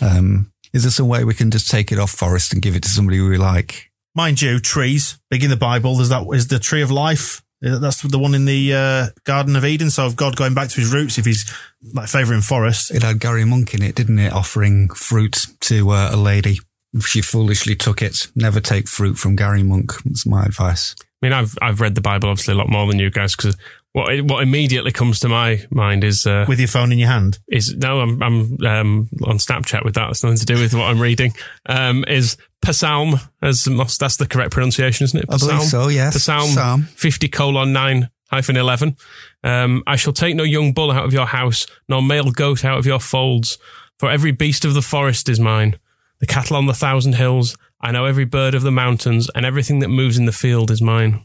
Um, is there some way we can just take it off Forest and give it to somebody we like? Mind you, trees, big in the Bible. There's that is the tree of life. That's the one in the uh, Garden of Eden. So of God going back to his roots, if he's like favouring Forest. It had Gary Monk in it, didn't it? Offering fruit to uh, a lady. She foolishly took it. Never take fruit from Gary Monk. That's my advice. I mean, I've I've read the Bible obviously a lot more than you guys because what what immediately comes to my mind is uh, With your phone in your hand. is no, I'm I'm um, on Snapchat with that. It's nothing to do with what I'm reading. Um, is Psalm as most, that's the correct pronunciation, isn't it? I believe so, yes. Psalm Psalm. fifty colon nine hyphen eleven. Um, I shall take no young bull out of your house, nor male goat out of your folds. For every beast of the forest is mine, the cattle on the thousand hills. I know every bird of the mountains, and everything that moves in the field is mine.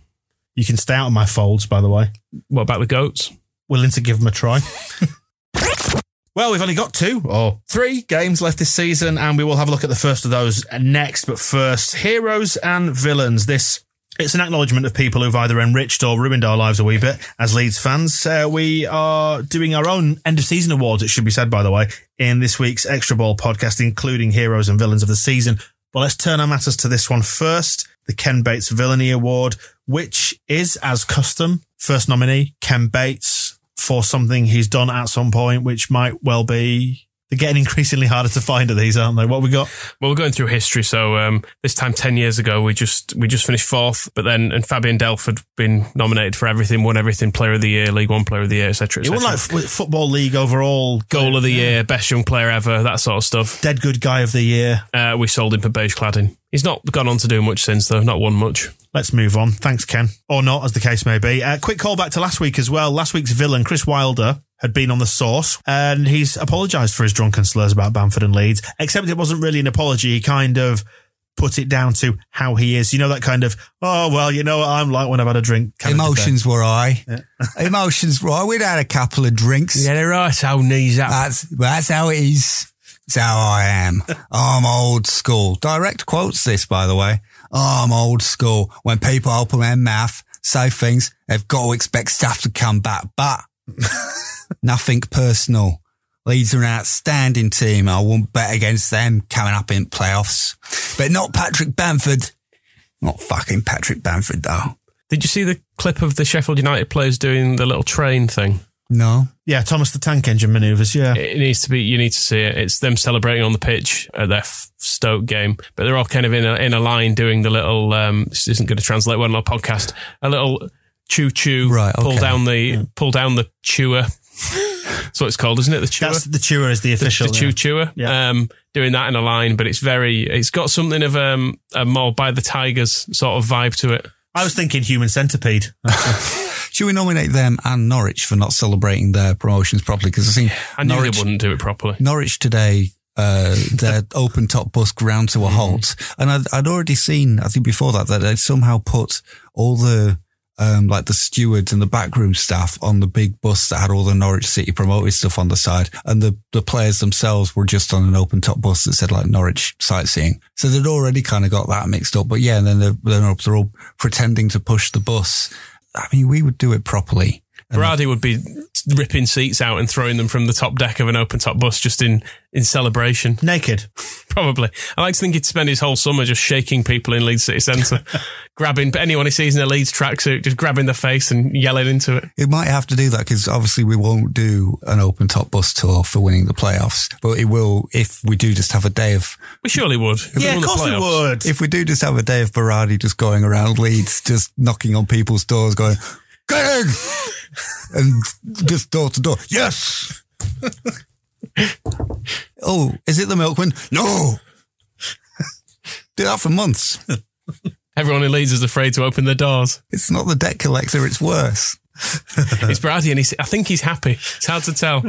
You can stay out of my folds, by the way. What about the goats? Willing to give them a try. [laughs] well, we've only got two or three games left this season, and we will have a look at the first of those next. But first, heroes and villains. This it's an acknowledgement of people who've either enriched or ruined our lives a wee bit as Leeds fans. Uh, we are doing our own end of season awards, it should be said, by the way, in this week's Extra Ball podcast, including heroes and villains of the season. But let's turn our matters to this one first the Ken Bates Villainy Award, which is, as custom, first nominee, Ken Bates, for something he's done at some point, which might well be They're getting increasingly harder to find at these, aren't they? What we got? Well, we're going through history. So um, this time, ten years ago, we just we just finished fourth. But then, and Fabian Delph had been nominated for everything, won everything, Player of the Year, League One Player of the Year, etc. It won like football league overall, goal of the year, best young player ever, that sort of stuff. dead good guy of the year. Uh, we sold him for beige cladding. He's not gone on to do much since, though. Not won much. Let's move on. Thanks, Ken. Or not, as the case may be. Uh, quick call back to last week as well. Last week's villain, Chris Wilder, had been on the source and he's apologised for his drunken slurs about Bamford and Leeds, except it wasn't really an apology. He kind of put it down to how he is. You know, that kind of, oh, well, you know what I'm like when I've had a drink. kind of Emotions were high. [laughs] Emotions were high. We'd had a couple of drinks. Yeah, they're right. How knees up. That's that's how it is. That's how I am. [laughs] I'm old school. Direct quotes this, by the way. I'm old school. When people open their mouth, say things, they've got to expect stuff to come back. But [laughs] nothing personal. Leeds are an outstanding team. I won't bet against them coming up in playoffs. But not Patrick Bamford. Not fucking Patrick Bamford, though. Did you see the clip of the Sheffield United players doing the little train thing? No. Yeah, Thomas the Tank Engine manoeuvres, yeah. It needs to be. You need to see it. It's them celebrating on the pitch at their f- Stoke game, but they're all kind of in a in a line doing the little. Um, this isn't going to translate well on our podcast. A little choo choo. Right, Pull down the pull down the chewer. That's what it's called, isn't it? The chewer. That's the chewer is the the, official. the chew yeah. chewer. Yeah. Um, doing that in a line, but it's very. It's got something of um, a more by the tigers sort of vibe to it. I was thinking human centipede. [laughs] Should we nominate them and Norwich for not celebrating their promotions properly? Because I think I knew Norwich, they wouldn't do it properly. Norwich today, uh, their [laughs] open top bus ground to a halt. And I'd, I'd already seen, I think before that, that they'd somehow put all the, um, like the stewards and the backroom staff on the big bus that had all the Norwich City promoted stuff on the side. And the, the players themselves were just on an open top bus that said like Norwich sightseeing. So they'd already kind of got that mixed up. But yeah, and then they're, they're, all pretending to push the bus. I mean, we would do it properly. Brady would be ripping seats out and throwing them from the top deck of an open top bus just in, in celebration. [laughs] Naked. Probably. I like to think he'd spend his whole summer just shaking people in Leeds City Centre, [laughs] grabbing anyone he sees in a Leeds tracksuit, just grabbing their face and yelling into it. It might have to do that because obviously we won't do an open top bus tour for winning the playoffs, but it will if we do just have a day of We surely would. If Yeah, of the course we would. if we do just have a day of Berardi just going around Leeds, just knocking on people's doors, going, "Get in!" and just door to door. Yes. oh, is it the milkman? No. do that for months. Everyone in Leeds is afraid to open their doors. It's not the debt collector; it's worse. [laughs] It's Brady, and he's, I think he's happy. It's hard to tell.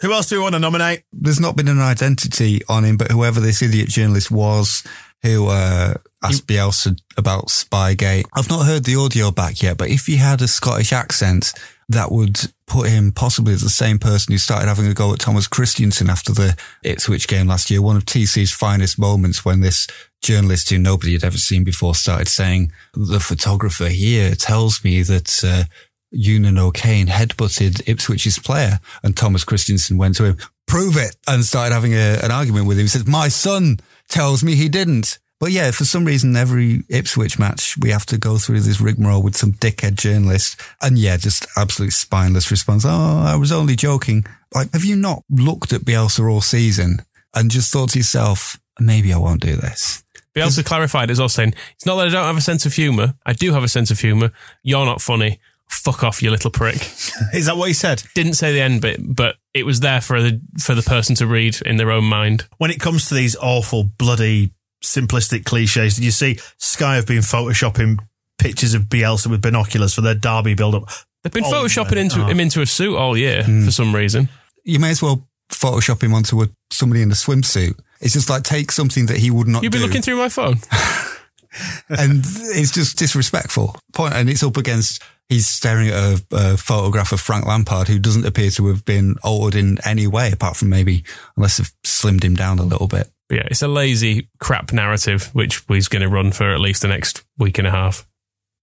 Who else do we want to nominate? there's not been an identity on him, but whoever this idiot journalist was who uh, asked Bielsa about Spygate, I've not heard the audio back yet, but if he had a Scottish accent, that would put him possibly as the same person who started having a go at Thomas Christiansen after the Ipswich game last year. One of TC's finest moments when this journalist who nobody had ever seen before started saying, the photographer here tells me that, uh, O'Kane headbutted Ipswich's player and Thomas Christiansen went to him, prove it, and started having a, an argument with him. He said, my son tells me he didn't. But yeah, for some reason, every Ipswich match, we have to go through this rigmarole with some dickhead journalist. And yeah, just absolute spineless response. Oh, I was only joking. Like, have you not looked at Bielsa all season and just thought to yourself, maybe I won't do this? Bielsa clarified as well, saying, It's not that I don't have a sense of humour. I do have a sense of humour. You're not funny. Fuck off, you little prick. [laughs] Is that what he said? Didn't say the end bit, but it was there for the for the person to read in their own mind. When it comes to these awful, bloody, simplistic cliches, did you see Sky have been photoshopping pictures of Bielsa with binoculars for their derby build up? They've been Oh, photoshopping into Oh. him into a suit oh, all year hmm. for some reason. You may as well Photoshop him onto a, somebody in a swimsuit. It's just like take something that he would not You've been do. looking through my phone. [laughs] [laughs] and it's just disrespectful. Point, and it's up against he's staring at a, a photograph of Frank Lampard, who doesn't appear to have been altered in any way, apart from maybe unless they've slimmed him down a little bit. But yeah, it's a lazy crap narrative, which he's going to run for at least the next week and a half.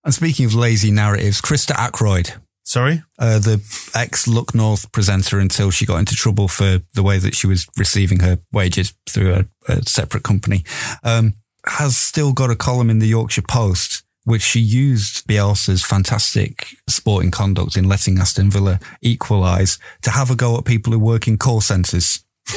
And speaking of lazy narratives, Christa Ackroyd, Sorry? uh, the ex Look North presenter until she got into trouble for the way that she was receiving her wages through a, a separate company, um, has still got a column in the Yorkshire Post, which she used Bielsa's fantastic sporting conduct in letting Aston Villa equalise to have a go at people who work in call centres. [laughs]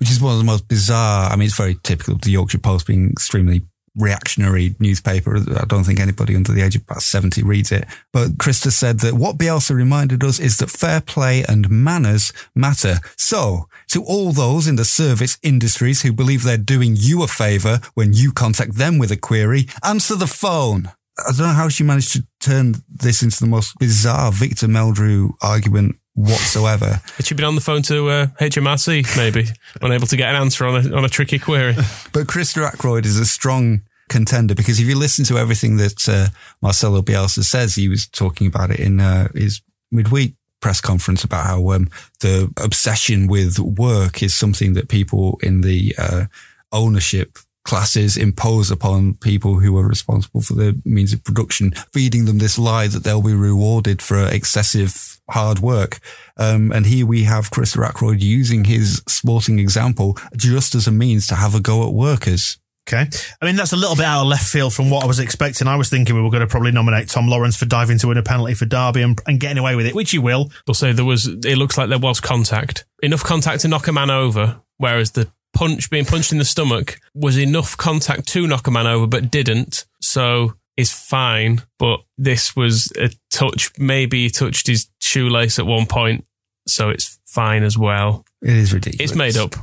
which is one of the most bizarre. I mean, it's very typical of the Yorkshire Post being extremely reactionary newspaper. I don't think anybody under the age of about 70 reads it. But Christa said that what Bielsa reminded us is that fair play and manners matter. So, to all those in the service industries who believe they're doing you a favor when you contact them with a query, answer the phone. I don't know how she managed to turn this into the most bizarre Victor Meldrew argument whatsoever. Had she been on the phone to uh, HMRC, maybe, [laughs] unable to get an answer on a, on a tricky query? [laughs] But Christa Ackroyd is a strong contender because if you listen to everything that uh, Marcelo Bielsa says, he was talking about it in uh, his midweek press conference about how um, the obsession with work is something that people in the uh, ownership classes impose upon people who are responsible for the means of production, feeding them this lie that they'll be rewarded for excessive hard work. Um, and here we have Christa Ackroyd using his sporting example just as a means to have a go at workers. Okay. I mean, that's a little bit out of left field from what I was expecting. I was thinking we were going to probably nominate Tom Lawrence for diving to win a penalty for Derby and, and getting away with it, which he will. We'll there was, it looks like there was contact. Enough contact to knock a man over, whereas the punch, being punched in the stomach, was enough contact to knock a man over, but didn't. So is fine. But this was a touch. Maybe he touched his shoelace at one point, so it's fine as well. It is ridiculous. It's made up,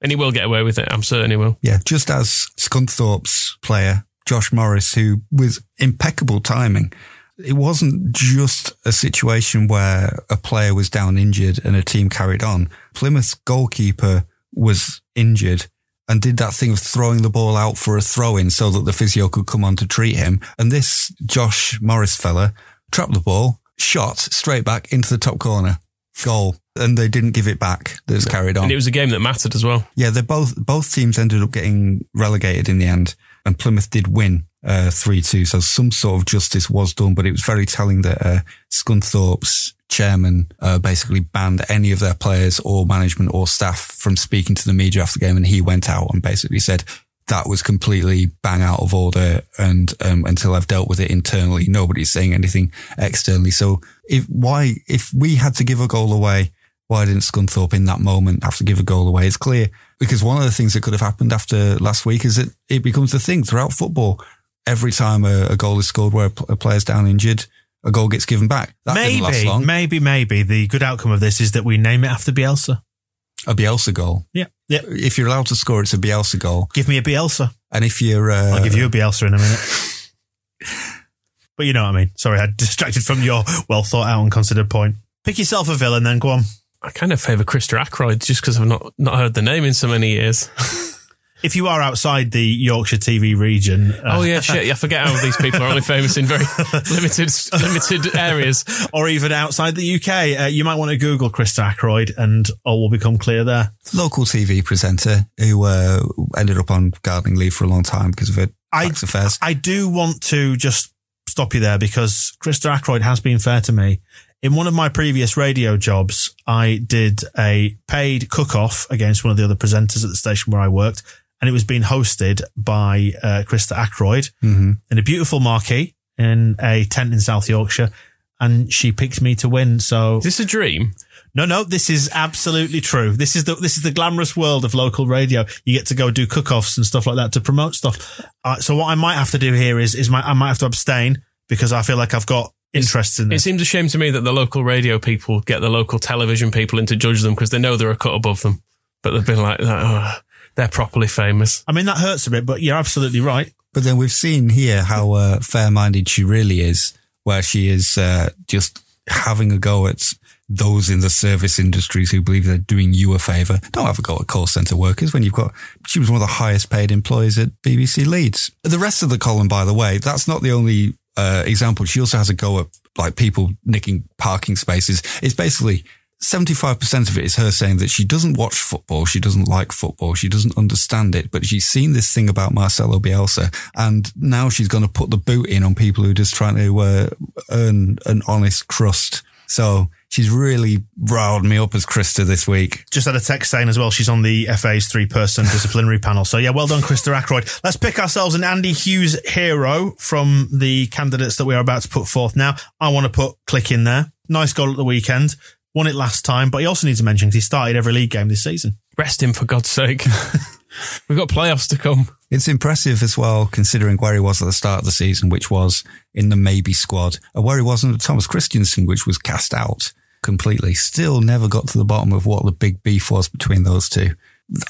and he will get away with it. I'm certain he will. Yeah, just as Scunthorpe's player, Josh Morris, who with impeccable timing, it wasn't just a situation where a player was down injured and a team carried on. Plymouth's goalkeeper was injured and did that thing of throwing the ball out for a throw in so that the physio could come on to treat him. And this Josh Morris fella trapped the ball, shot straight back into the top corner. Goal. And they didn't give it back. That was carried on. And it was a game that mattered as well. Yeah, they both both teams ended up getting relegated in the end, and Plymouth did win uh, three two. So some sort of justice was done, but it was very telling that uh, Scunthorpe's chairman uh, basically banned any of their players or management or staff from speaking to the media after the game, and he went out and basically said that was completely bang out of order. And um, until I've dealt with it internally, nobody's saying anything externally. So if why if we had to give a goal away, why didn't Scunthorpe in that moment have to give a goal away? It's clear because one of the things that could have happened after last week is that it becomes the thing throughout football. Every time a, a goal is scored where a, a player's down injured, a goal gets given back. That didn't last maybe, long. maybe, maybe the good outcome of this is that we name it after Bielsa. A Bielsa goal. Yeah. Yeah. If you're allowed to score, it's a Bielsa goal. Give me a Bielsa. And if you're, uh, I'll give you a Bielsa in a minute. [laughs] but you know what I mean. Sorry, I distracted from your well thought out and considered point. Pick yourself a villain, then go on. I kind of favour Christa Ackroyd just because I've not, not heard the name in so many years. [laughs] If you are outside the Yorkshire TV region, uh, oh yeah, shit. Yeah, I forget how these people are only famous in very [laughs] limited limited areas. or even outside the UK, uh, you might want to Google Christa Ackroyd, and all will become clear there. local TV presenter who uh, ended up on gardening leave for a long time because of her I- tax affairs. I do want to just stop you there because Christa Ackroyd has been fair to me. In one of my previous radio jobs, I did a paid cook off against one of the other presenters at the station where I worked, and it was being hosted by uh, Christa Ackroyd in a beautiful marquee in a tent in South Yorkshire. And she picked me to win. So Is this a dream? no, no, this is absolutely true. This is the this is the glamorous world of local radio. You get to go do cook-offs and stuff like that to promote stuff. Uh, so what I might have to do here is is my, I might have to abstain because I feel like I've got interests in It seems a shame to me that the local radio people get the local television people in to judge them because they know they're a cut above them. But they've been like, oh, they're properly famous. I mean that hurts a bit, but you're absolutely right. But then we've seen here how uh, fair-minded she really is, where she is uh, just having a go at those in the service industries who believe they're doing you a favour. Don't have a go at call centre workers when you've got. She was one of the highest paid employees at BBC Leeds. The rest of the column, by the way, that's not the only uh, example. She also has a go at like people nicking parking spaces. It's basically 75% of it is her saying that she doesn't watch football. She doesn't like football. She doesn't understand it, but she's seen this thing about Marcelo Bielsa and now she's going to put the boot in on people who are just trying to uh, earn an honest crust. So she's really riled me up as Christa this week. Just had a text saying as well she's on the FA's three person disciplinary panel. So yeah, well done, Christa Ackroyd. Let's pick ourselves an Andy Hughes hero from the candidates that we are about to put forth now. I want to put Klich in there. Nice goal at the weekend. Won it last time, but he also needs to mention 'cause he started every league game this season. Rest him for God's sake. [laughs] We've got playoffs to come. It's impressive as well, considering where he was at the start of the season, which was in the maybe squad, and where he was under Thomas Christiansen, which was cast out completely. Still never got to the bottom of what the big beef was between those two.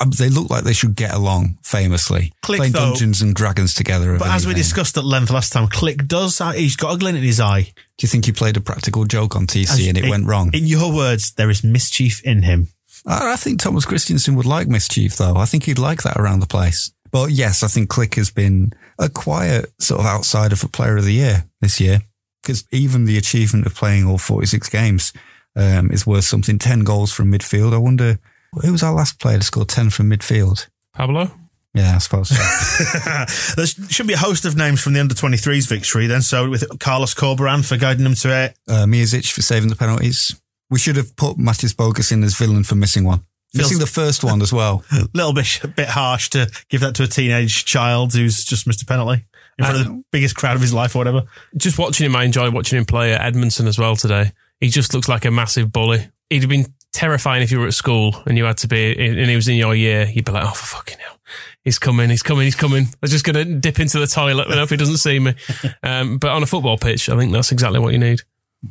Um, They look like they should get along famously, Klich, playing though- Dungeons and Dragons together. But as we discussed at length last time, Klich does, he's got a glint in his eye. do you think he played a practical joke on TC and it went wrong? In your words, there is mischief in him. I I think Thomas Christiansen would like mischief, though. I think he'd like that around the place. But yes, I think Klich has been a quiet sort of outsider for Player of the Year this year, because even the achievement of playing all 46 games um, is worth something. 10 goals from midfield. I wonder who was our last player to score 10 from midfield? Pablo? Yeah, I suppose so. [laughs] there should be a host of names from the under 23s victory then. So with Carlos Corberan for guiding them to it. uh, Miazek for saving the penalties. We should have put Mateusz Bogusz in as villain for missing one. Feels- Missing the first one as well. [laughs] A little bit, a bit harsh to give that to a teenage child who's just missed a penalty in front of the biggest crowd of his life or whatever. Just watching him, I enjoy watching him play at Edmondson as well today. He just looks like a massive bully. He'd have been terrifying if you were at school and you had to be, and he was in your year. You'd be like, oh, for fucking hell. He's coming, he's coming, he's coming. I'm just going to dip into the toilet and hope he doesn't see me. [laughs] Um, but on a football pitch, I think that's exactly what you need.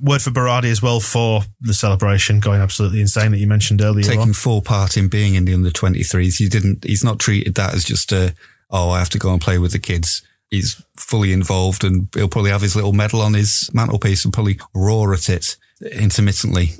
Word for Berardi as well for the celebration, going absolutely insane that you mentioned earlier. taking on. full part in being in the under 23s. He didn't, he's not treated that as just a, oh, I have to go and play with the kids. He's fully involved and he'll probably have his little medal on his mantelpiece and probably roar at it intermittently.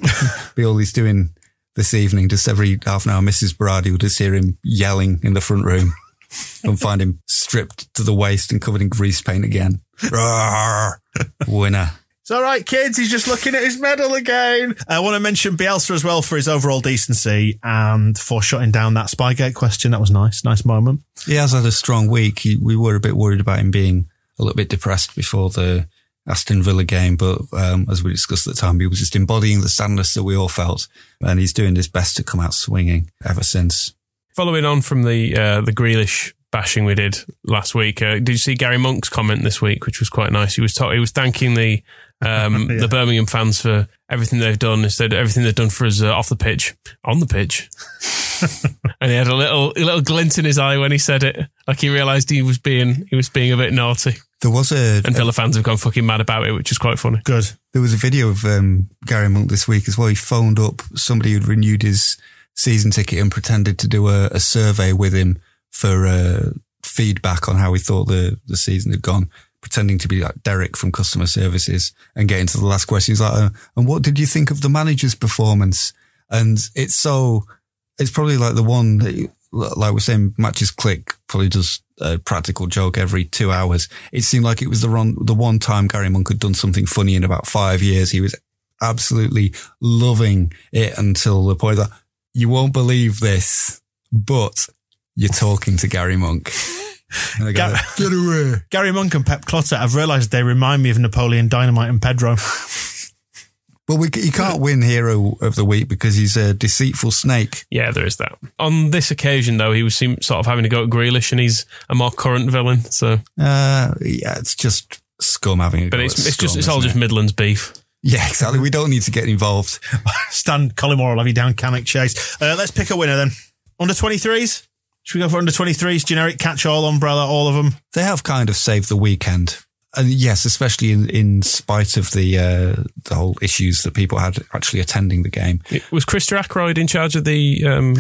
Be all he's doing this evening, just every half an hour, Mrs. Berardi will just hear him yelling in the front room [laughs] and find him stripped to the waist and covered in grease paint again. Roar. Winner. It's all right, kids. He's just looking at his medal again. I want to mention Bielsa as well for his overall decency and for shutting down that Spygate question. That was nice. Nice moment. He has had a strong week. He, we were a bit worried about him being a little bit depressed before the Aston Villa game, but um, as we discussed at the time, he was just embodying the sadness that we all felt, and he's doing his best to come out swinging ever since. Following on from the uh, the Grealish bashing we did last week, uh, did you see Gary Monk's comment this week, which was quite nice? He was ta- he was thanking the um, [laughs] Yeah. the Birmingham fans for everything they've done. Instead, everything they've done for us uh, off the pitch, on the pitch. [laughs] and he had a little a little glint in his eye when he said it, like he realised he was being he was being a bit naughty. There was a, And Villa fans have gone fucking mad about it, which is quite funny. Good. there was a video of um, Gary Monk this week as well. He phoned up somebody who'd renewed his season ticket and pretended to do a, a survey with him for uh, feedback on how he thought the, the season had gone, pretending to be like Derek from customer services and getting to the last question. He's like, uh, and what did you think of the manager's performance? And it's so, it's probably like the one that, like we're saying, Mateusz Klich probably does a practical joke every two hours. It seemed like it was the one, the one time Gary Monk had done something funny in about five years. He was absolutely loving it until the point that you won't believe this, but you're talking to Gary Monk. [laughs] And I go, Gar- get away. [laughs] Gary Monk and Pep Clotet, I've realised they remind me of Napoleon Dynamite and Pedro. [laughs] Well, we, he can't win Hero of the Week because he's a deceitful snake. Yeah, there is that. On this occasion, though, he was seem, sort of having to go at Grealish, and he's a more current villain. So, Uh, yeah, it's just scum having a but go it's at it's just it's all isn't just? Midlands beef. Yeah, exactly. We don't need to get involved. [laughs] Stan Collymore will have you down Cannock Chase. Uh, let's pick a winner then. Under 23s? Should we go for under 23s? Generic catch all umbrella, all of them. They have kind of saved the weekend. And yes, especially in, in spite of the uh, the whole issues that people had actually attending the game. It was Christa Ackroyd in charge of the um,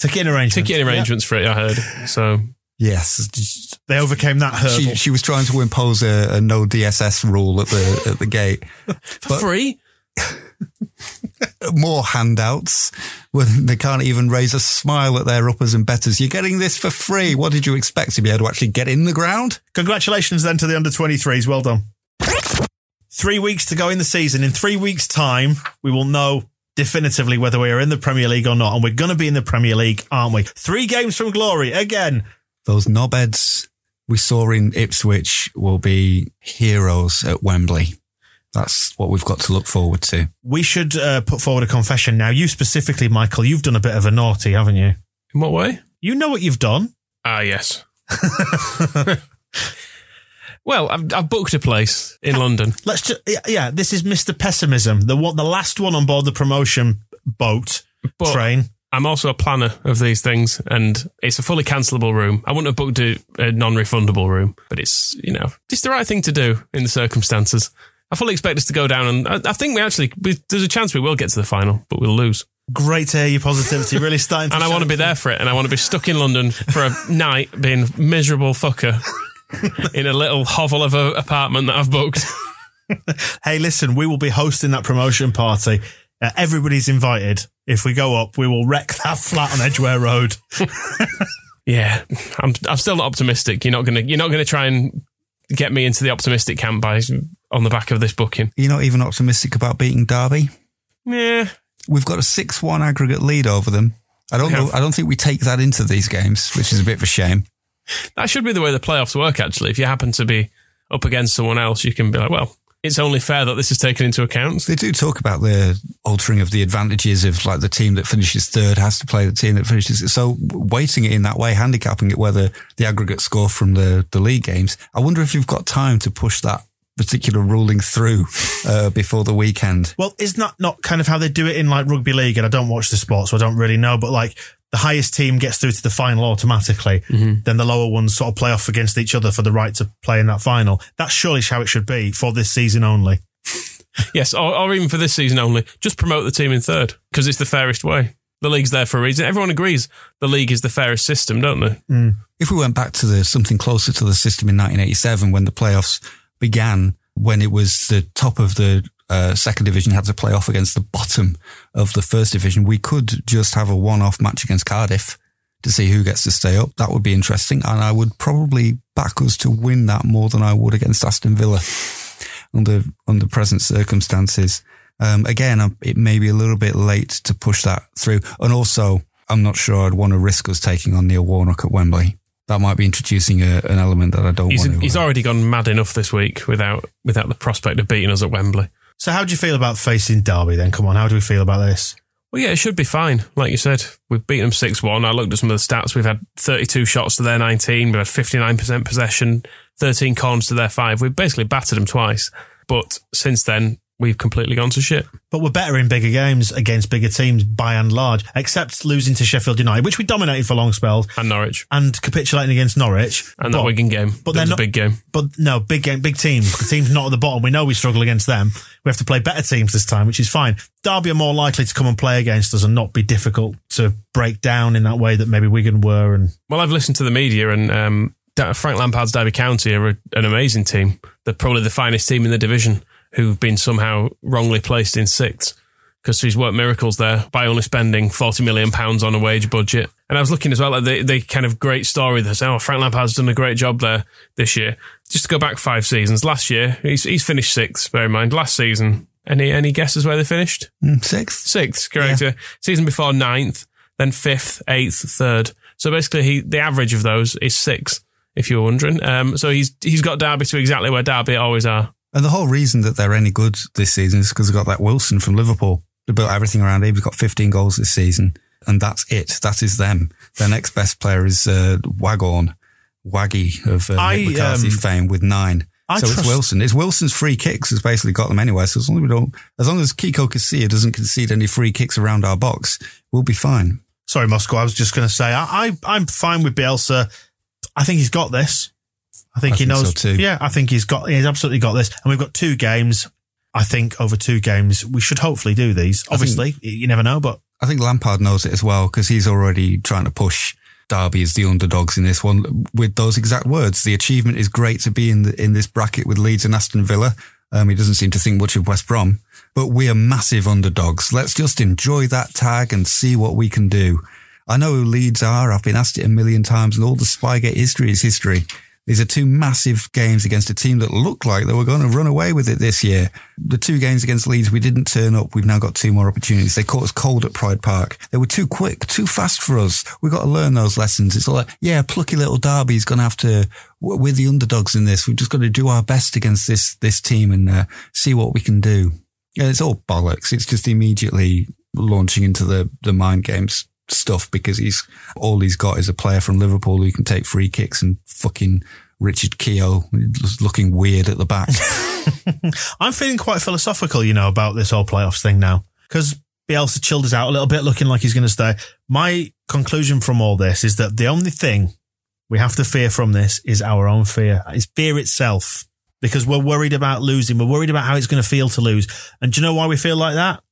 Ticketing arrangements. ticketing arrangements for it. I heard. So Yes, They overcame that hurdle. she, she was trying to impose a, a no DSS rule at the at the gate. [laughs] for free. [laughs] More handouts when they can't even raise a smile at their uppers and betters. You're getting this for free. What did you expect to be able to actually get in the ground? Congratulations then to the under 23s. Well done. Three weeks to go in the season. In three weeks' time, we will know definitively whether we are in the Premier League or not. And we're going to be in the Premier League, aren't we? Three games from glory again. Those knobheads we saw in Ipswich will be heroes at Wembley. That's what we've got to look forward to. We should uh, put forward a confession now. You specifically, Michael, you've done a bit of a naughty, haven't you? In what way? You know what you've done. Ah, yes. well, I've, I've booked a place in London. Let's just, yeah, yeah, this is Mr. Pessimism, the one, the last one on board the promotion boat But train. I'm also a planner of these things, and it's a fully cancelable room. I wouldn't have booked a, a non-refundable room, but it's you know it's the right thing to do in the circumstances. I fully expect us to go down, and I, I think we actually we, there's a chance we will get to the final, but we'll lose. Great to hear your positivity. Really starting [laughs] to and I want to be there for it, and I want to be stuck in London for a [laughs] night being miserable fucker [laughs] in a little hovel of an apartment that I've booked. Hey, listen, we will be hosting that promotion party. Uh, everybody's invited. If we go up, we will wreck that flat on Edgware Road. Yeah, I'm. I'm still not optimistic. You're not gonna. You're not gonna try and get me into the optimistic camp by on the back of this booking. You're not even optimistic about beating Derby. Yeah, We've got a six-one aggregate lead over them. I don't know. I don't think we take that into these games, which is a bit of a shame. that should be the way the playoffs work. Actually, if you happen to be up against someone else, you can be like, well, it's only fair that this is taken into account. They do talk about the altering of the advantages of like the team that finishes third has to play the team that finishes. So weighting it in that way, handicapping it, whether the aggregate score from the, the league games. I wonder if you've got time to push that particular ruling through uh, [laughs] before the weekend. Well, isn't that not kind of how they do it in like rugby league? And I don't watch the sport, so I don't really know. But like the highest team gets through to the final automatically. Then the lower ones sort of play off against each other for the right to play in that final. That's surely how it should be for this season only. [laughs] Yes, or, or even for this season only, just promote the team in third because it's the fairest way. The league's there for a reason. Everyone agrees the league is the fairest system, don't they? If we went back to the something closer to the system in 1987 when the playoffs began, when it was the top of the uh, second division had to play off against the bottom of the first division, we could just have a one-off match against Cardiff to see who gets to stay up. That would be interesting, and I would probably back us to win that more than I would against Aston Villa under under present circumstances. Um, again, um, it may be a little bit late to push that through, and also I'm not sure I'd want to risk us taking on Neil Warnock at Wembley. That might be introducing a, an element that I don't He's, want to. he's uh, already gone mad enough this week without without the prospect of beating us at Wembley. So how do you feel about facing Derby then? Come on, how do we feel about this? Well, yeah, it should be fine. Like you said, we've beaten them 6 1. I looked at some of the stats. We've had 32 shots to their 19. We've had 59% possession, 13 corners to their 5. We've basically battered them twice. But since then, we've completely gone to shit. But we're better in bigger games against bigger teams by and large, except losing to Sheffield United, which we dominated for long spells, And Norwich. and capitulating against Norwich. And that Wigan game. but they're not- big game. But no, big game, big teams. The team's not at the bottom. We know we struggle against them. We have to play better teams this time, which is fine. Derby are more likely to come and play against us and not be difficult to break down in that way that maybe Wigan were. And Well, I've listened to the media, and um, Frank Lampard's Derby County are a, an amazing team. They're probably the finest team in the division who've been somehow wrongly placed in sixth because he's worked miracles there by only spending £40 million on a wage budget. And I was looking as well at the, the kind of great story that oh, Frank Lampard's done a great job there this year. Just to go back five seasons. Last year, he's, he's finished sixth, bear in mind. Last season, any, any guesses where they finished? mm, sixth. Sixth, correct. Uh, Season before ninth, then fifth, eighth, third. So basically, he the average of those is six. If you were wondering, um, so he's he's got Derby to exactly where Derby always are. And the whole reason that they're any good this season is because they've got that Wilson from Liverpool. They built everything around him. He's got 15 goals this season, and that's it. That is them. Their next best player is uh, Waghorn, Waggy of uh, I, McCarthy um, fame with nine. I so it's Wilson. It's Wilson's free kicks has basically got them anyway. So as long as we don't, as long as Kiko Casilla doesn't concede any free kicks around our box, we'll be fine. sorry, Moscow, I was just going to say, I, I, I'm fine with Bielsa. I think he's got this. I think I he think knows. so too. Yeah, I think he's got, he's absolutely got this. And we've got two games. I think over two games, we should hopefully do these. Obviously, you never know, but I think Lampard knows it as well because he's already trying to push Derby as the underdogs in this one with those exact words. The achievement is great to be in the, in this bracket with Leeds and Aston Villa. Um, he doesn't seem to think much of West Brom, but we are massive underdogs. Let's just enjoy that tag and see what we can do. I know who Leeds are. I've been asked it a million times, and all the Spygate history is history. These are two massive games against a team that looked like they were going to run away with it this year. The two games against Leeds, we didn't turn up. We've now got two more opportunities. They caught us cold at Pride Park. They were too quick, too fast for us. We've got to learn those lessons. It's all like, yeah, plucky little Derby's going to have to, we're the underdogs in this. We've just got to do our best against this, this team and uh, see what we can do. Yeah, it's all bollocks. It's just immediately launching into the, the mind games stuff because he's all he's got is a player from Liverpool who can take free kicks and fucking Richard Keogh looking weird at the back. [laughs] [laughs] I'm feeling quite philosophical, you know, about this whole playoffs thing now. Because Bielsa chilled us out a little bit, looking like he's going to stay. My conclusion from all this is that the only thing we have to fear from this is our own fear. It's fear itself because we're worried about losing. We're worried about how it's going to feel to lose. And do you know why we feel like that?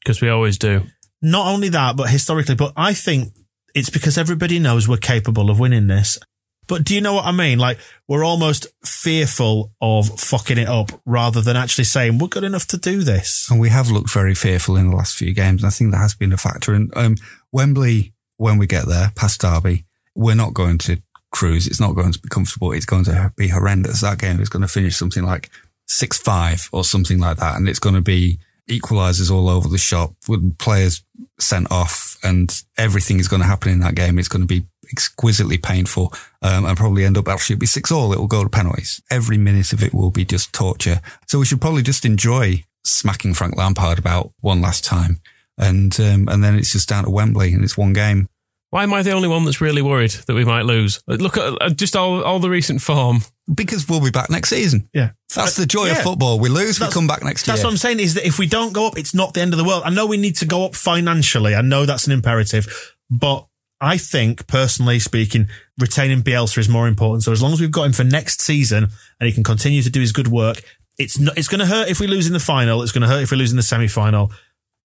Because we always do. Not only that, but historically, but I think it's because everybody knows we're capable of winning this. But do you know what I mean? Like we're almost fearful of fucking it up rather than actually saying we're good enough to do this. And we have looked very fearful in the last few games. And I think that has been a factor. And um, Wembley, when we get there, past Derby, we're not going to cruise. It's not going to be comfortable. It's going to be horrendous. That game is going to finish something like 6 5 or something like that. And it's going to be equalizers all over the shop with players sent off and everything is going to happen in that game. It's going to be exquisitely painful um, and probably end up actually be six all. It will go to penalties. Every minute of it will be just torture. So we should probably just enjoy smacking Frank Lampard about one last time. And, um, and then it's just down to Wembley and it's one game. Why am I the only one that's really worried that we might lose? Look at uh, just all, all the recent form. Because we'll be back next season. Yeah. That's the joy of football. We lose, we come back next That's year. That's what I'm saying is that if we don't go up, it's not the end of the world. I know we need to go up financially. I know that's an imperative, but I think personally speaking, retaining Bielsa is more important. So as long as we've got him for next season and he can continue to do his good work, it's not, it's going to hurt if we lose in the final. It's going to hurt if we lose in the semi final.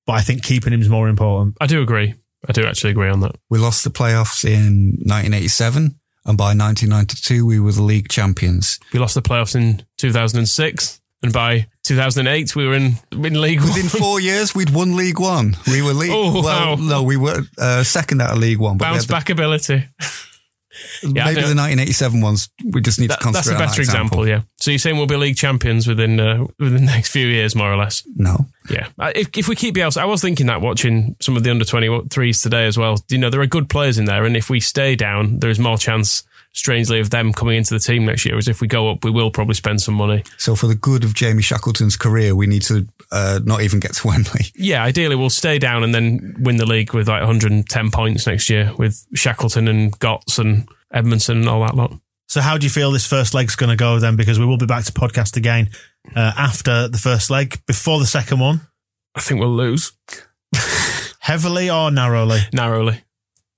But I think keeping him is more important. I do agree. I do actually agree on that. We lost the playoffs in 1987. And by 1992, we were the league champions. We lost the playoffs in 2006, and by 2008, we were in, in League Within One. four years, we'd won League One. We were league. Oh, well, wow. no, we were uh, second out of League One. But Bounce the- back ability. Yeah, maybe the 1987 ones. We just need That- to concentrate that's a on that better example. Yeah. So you're saying we'll be league champions within uh, within the next few years, more or less. No, Yeah. Uh, If, if we keep Bielsa, I was thinking that watching some of the under 23s today as well. You know, there are good players in there. And if we stay down, there is more chance, strangely, of them coming into the team next year. As if we go up, we will probably spend some money. So for the good of Jamie Shackleton's career, we need to uh, not even get to [laughs] Wembley. Yeah, ideally, we'll stay down and then win the league with like 110 points next year with Shackleton and Gotts and Edmondson and all that lot. So how do you feel this first leg's going to go then? Because we will be back to podcast again uh, after the first leg, before the second one. I think we'll lose Heavily or narrowly? narrowly.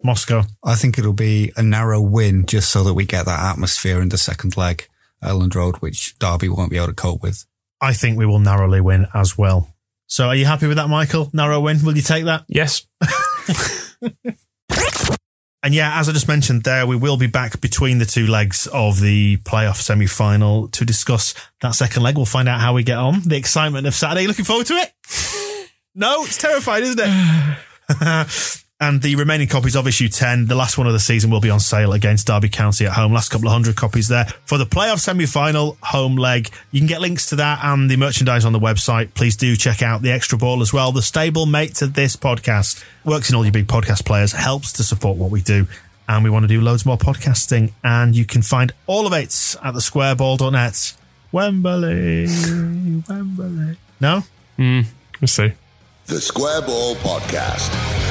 Moscow. I think it'll be a narrow win just so that we get that atmosphere in the second leg, at Elland Road, which Derby won't be able to cope with. I think we will narrowly win as well. So are you happy with that, Michael? Narrow win. Will you take that? Yes. [laughs] And yeah, as I just mentioned there, we will be back between the two legs of the playoff semi final to discuss that second leg. We'll find out how we get on. The excitement of Saturday. Looking forward to it? [laughs] No, it's terrifying, isn't it? [sighs] [laughs] and the remaining copies of issue 10, the last one of the season, will be on sale against Derby County at home. Last couple of hundred copies there for the playoff semi final home leg. You can get links to that and the merchandise on the website. Please do check out the extra ball as well. The stable mate to this podcast works in all your big podcast players, helps to support what we do. And we want to do loads more podcasting. And you can find all of it at the squareball.net. Wembley, Wembley. No? Hmm, Let's see. The Square Ball Podcast.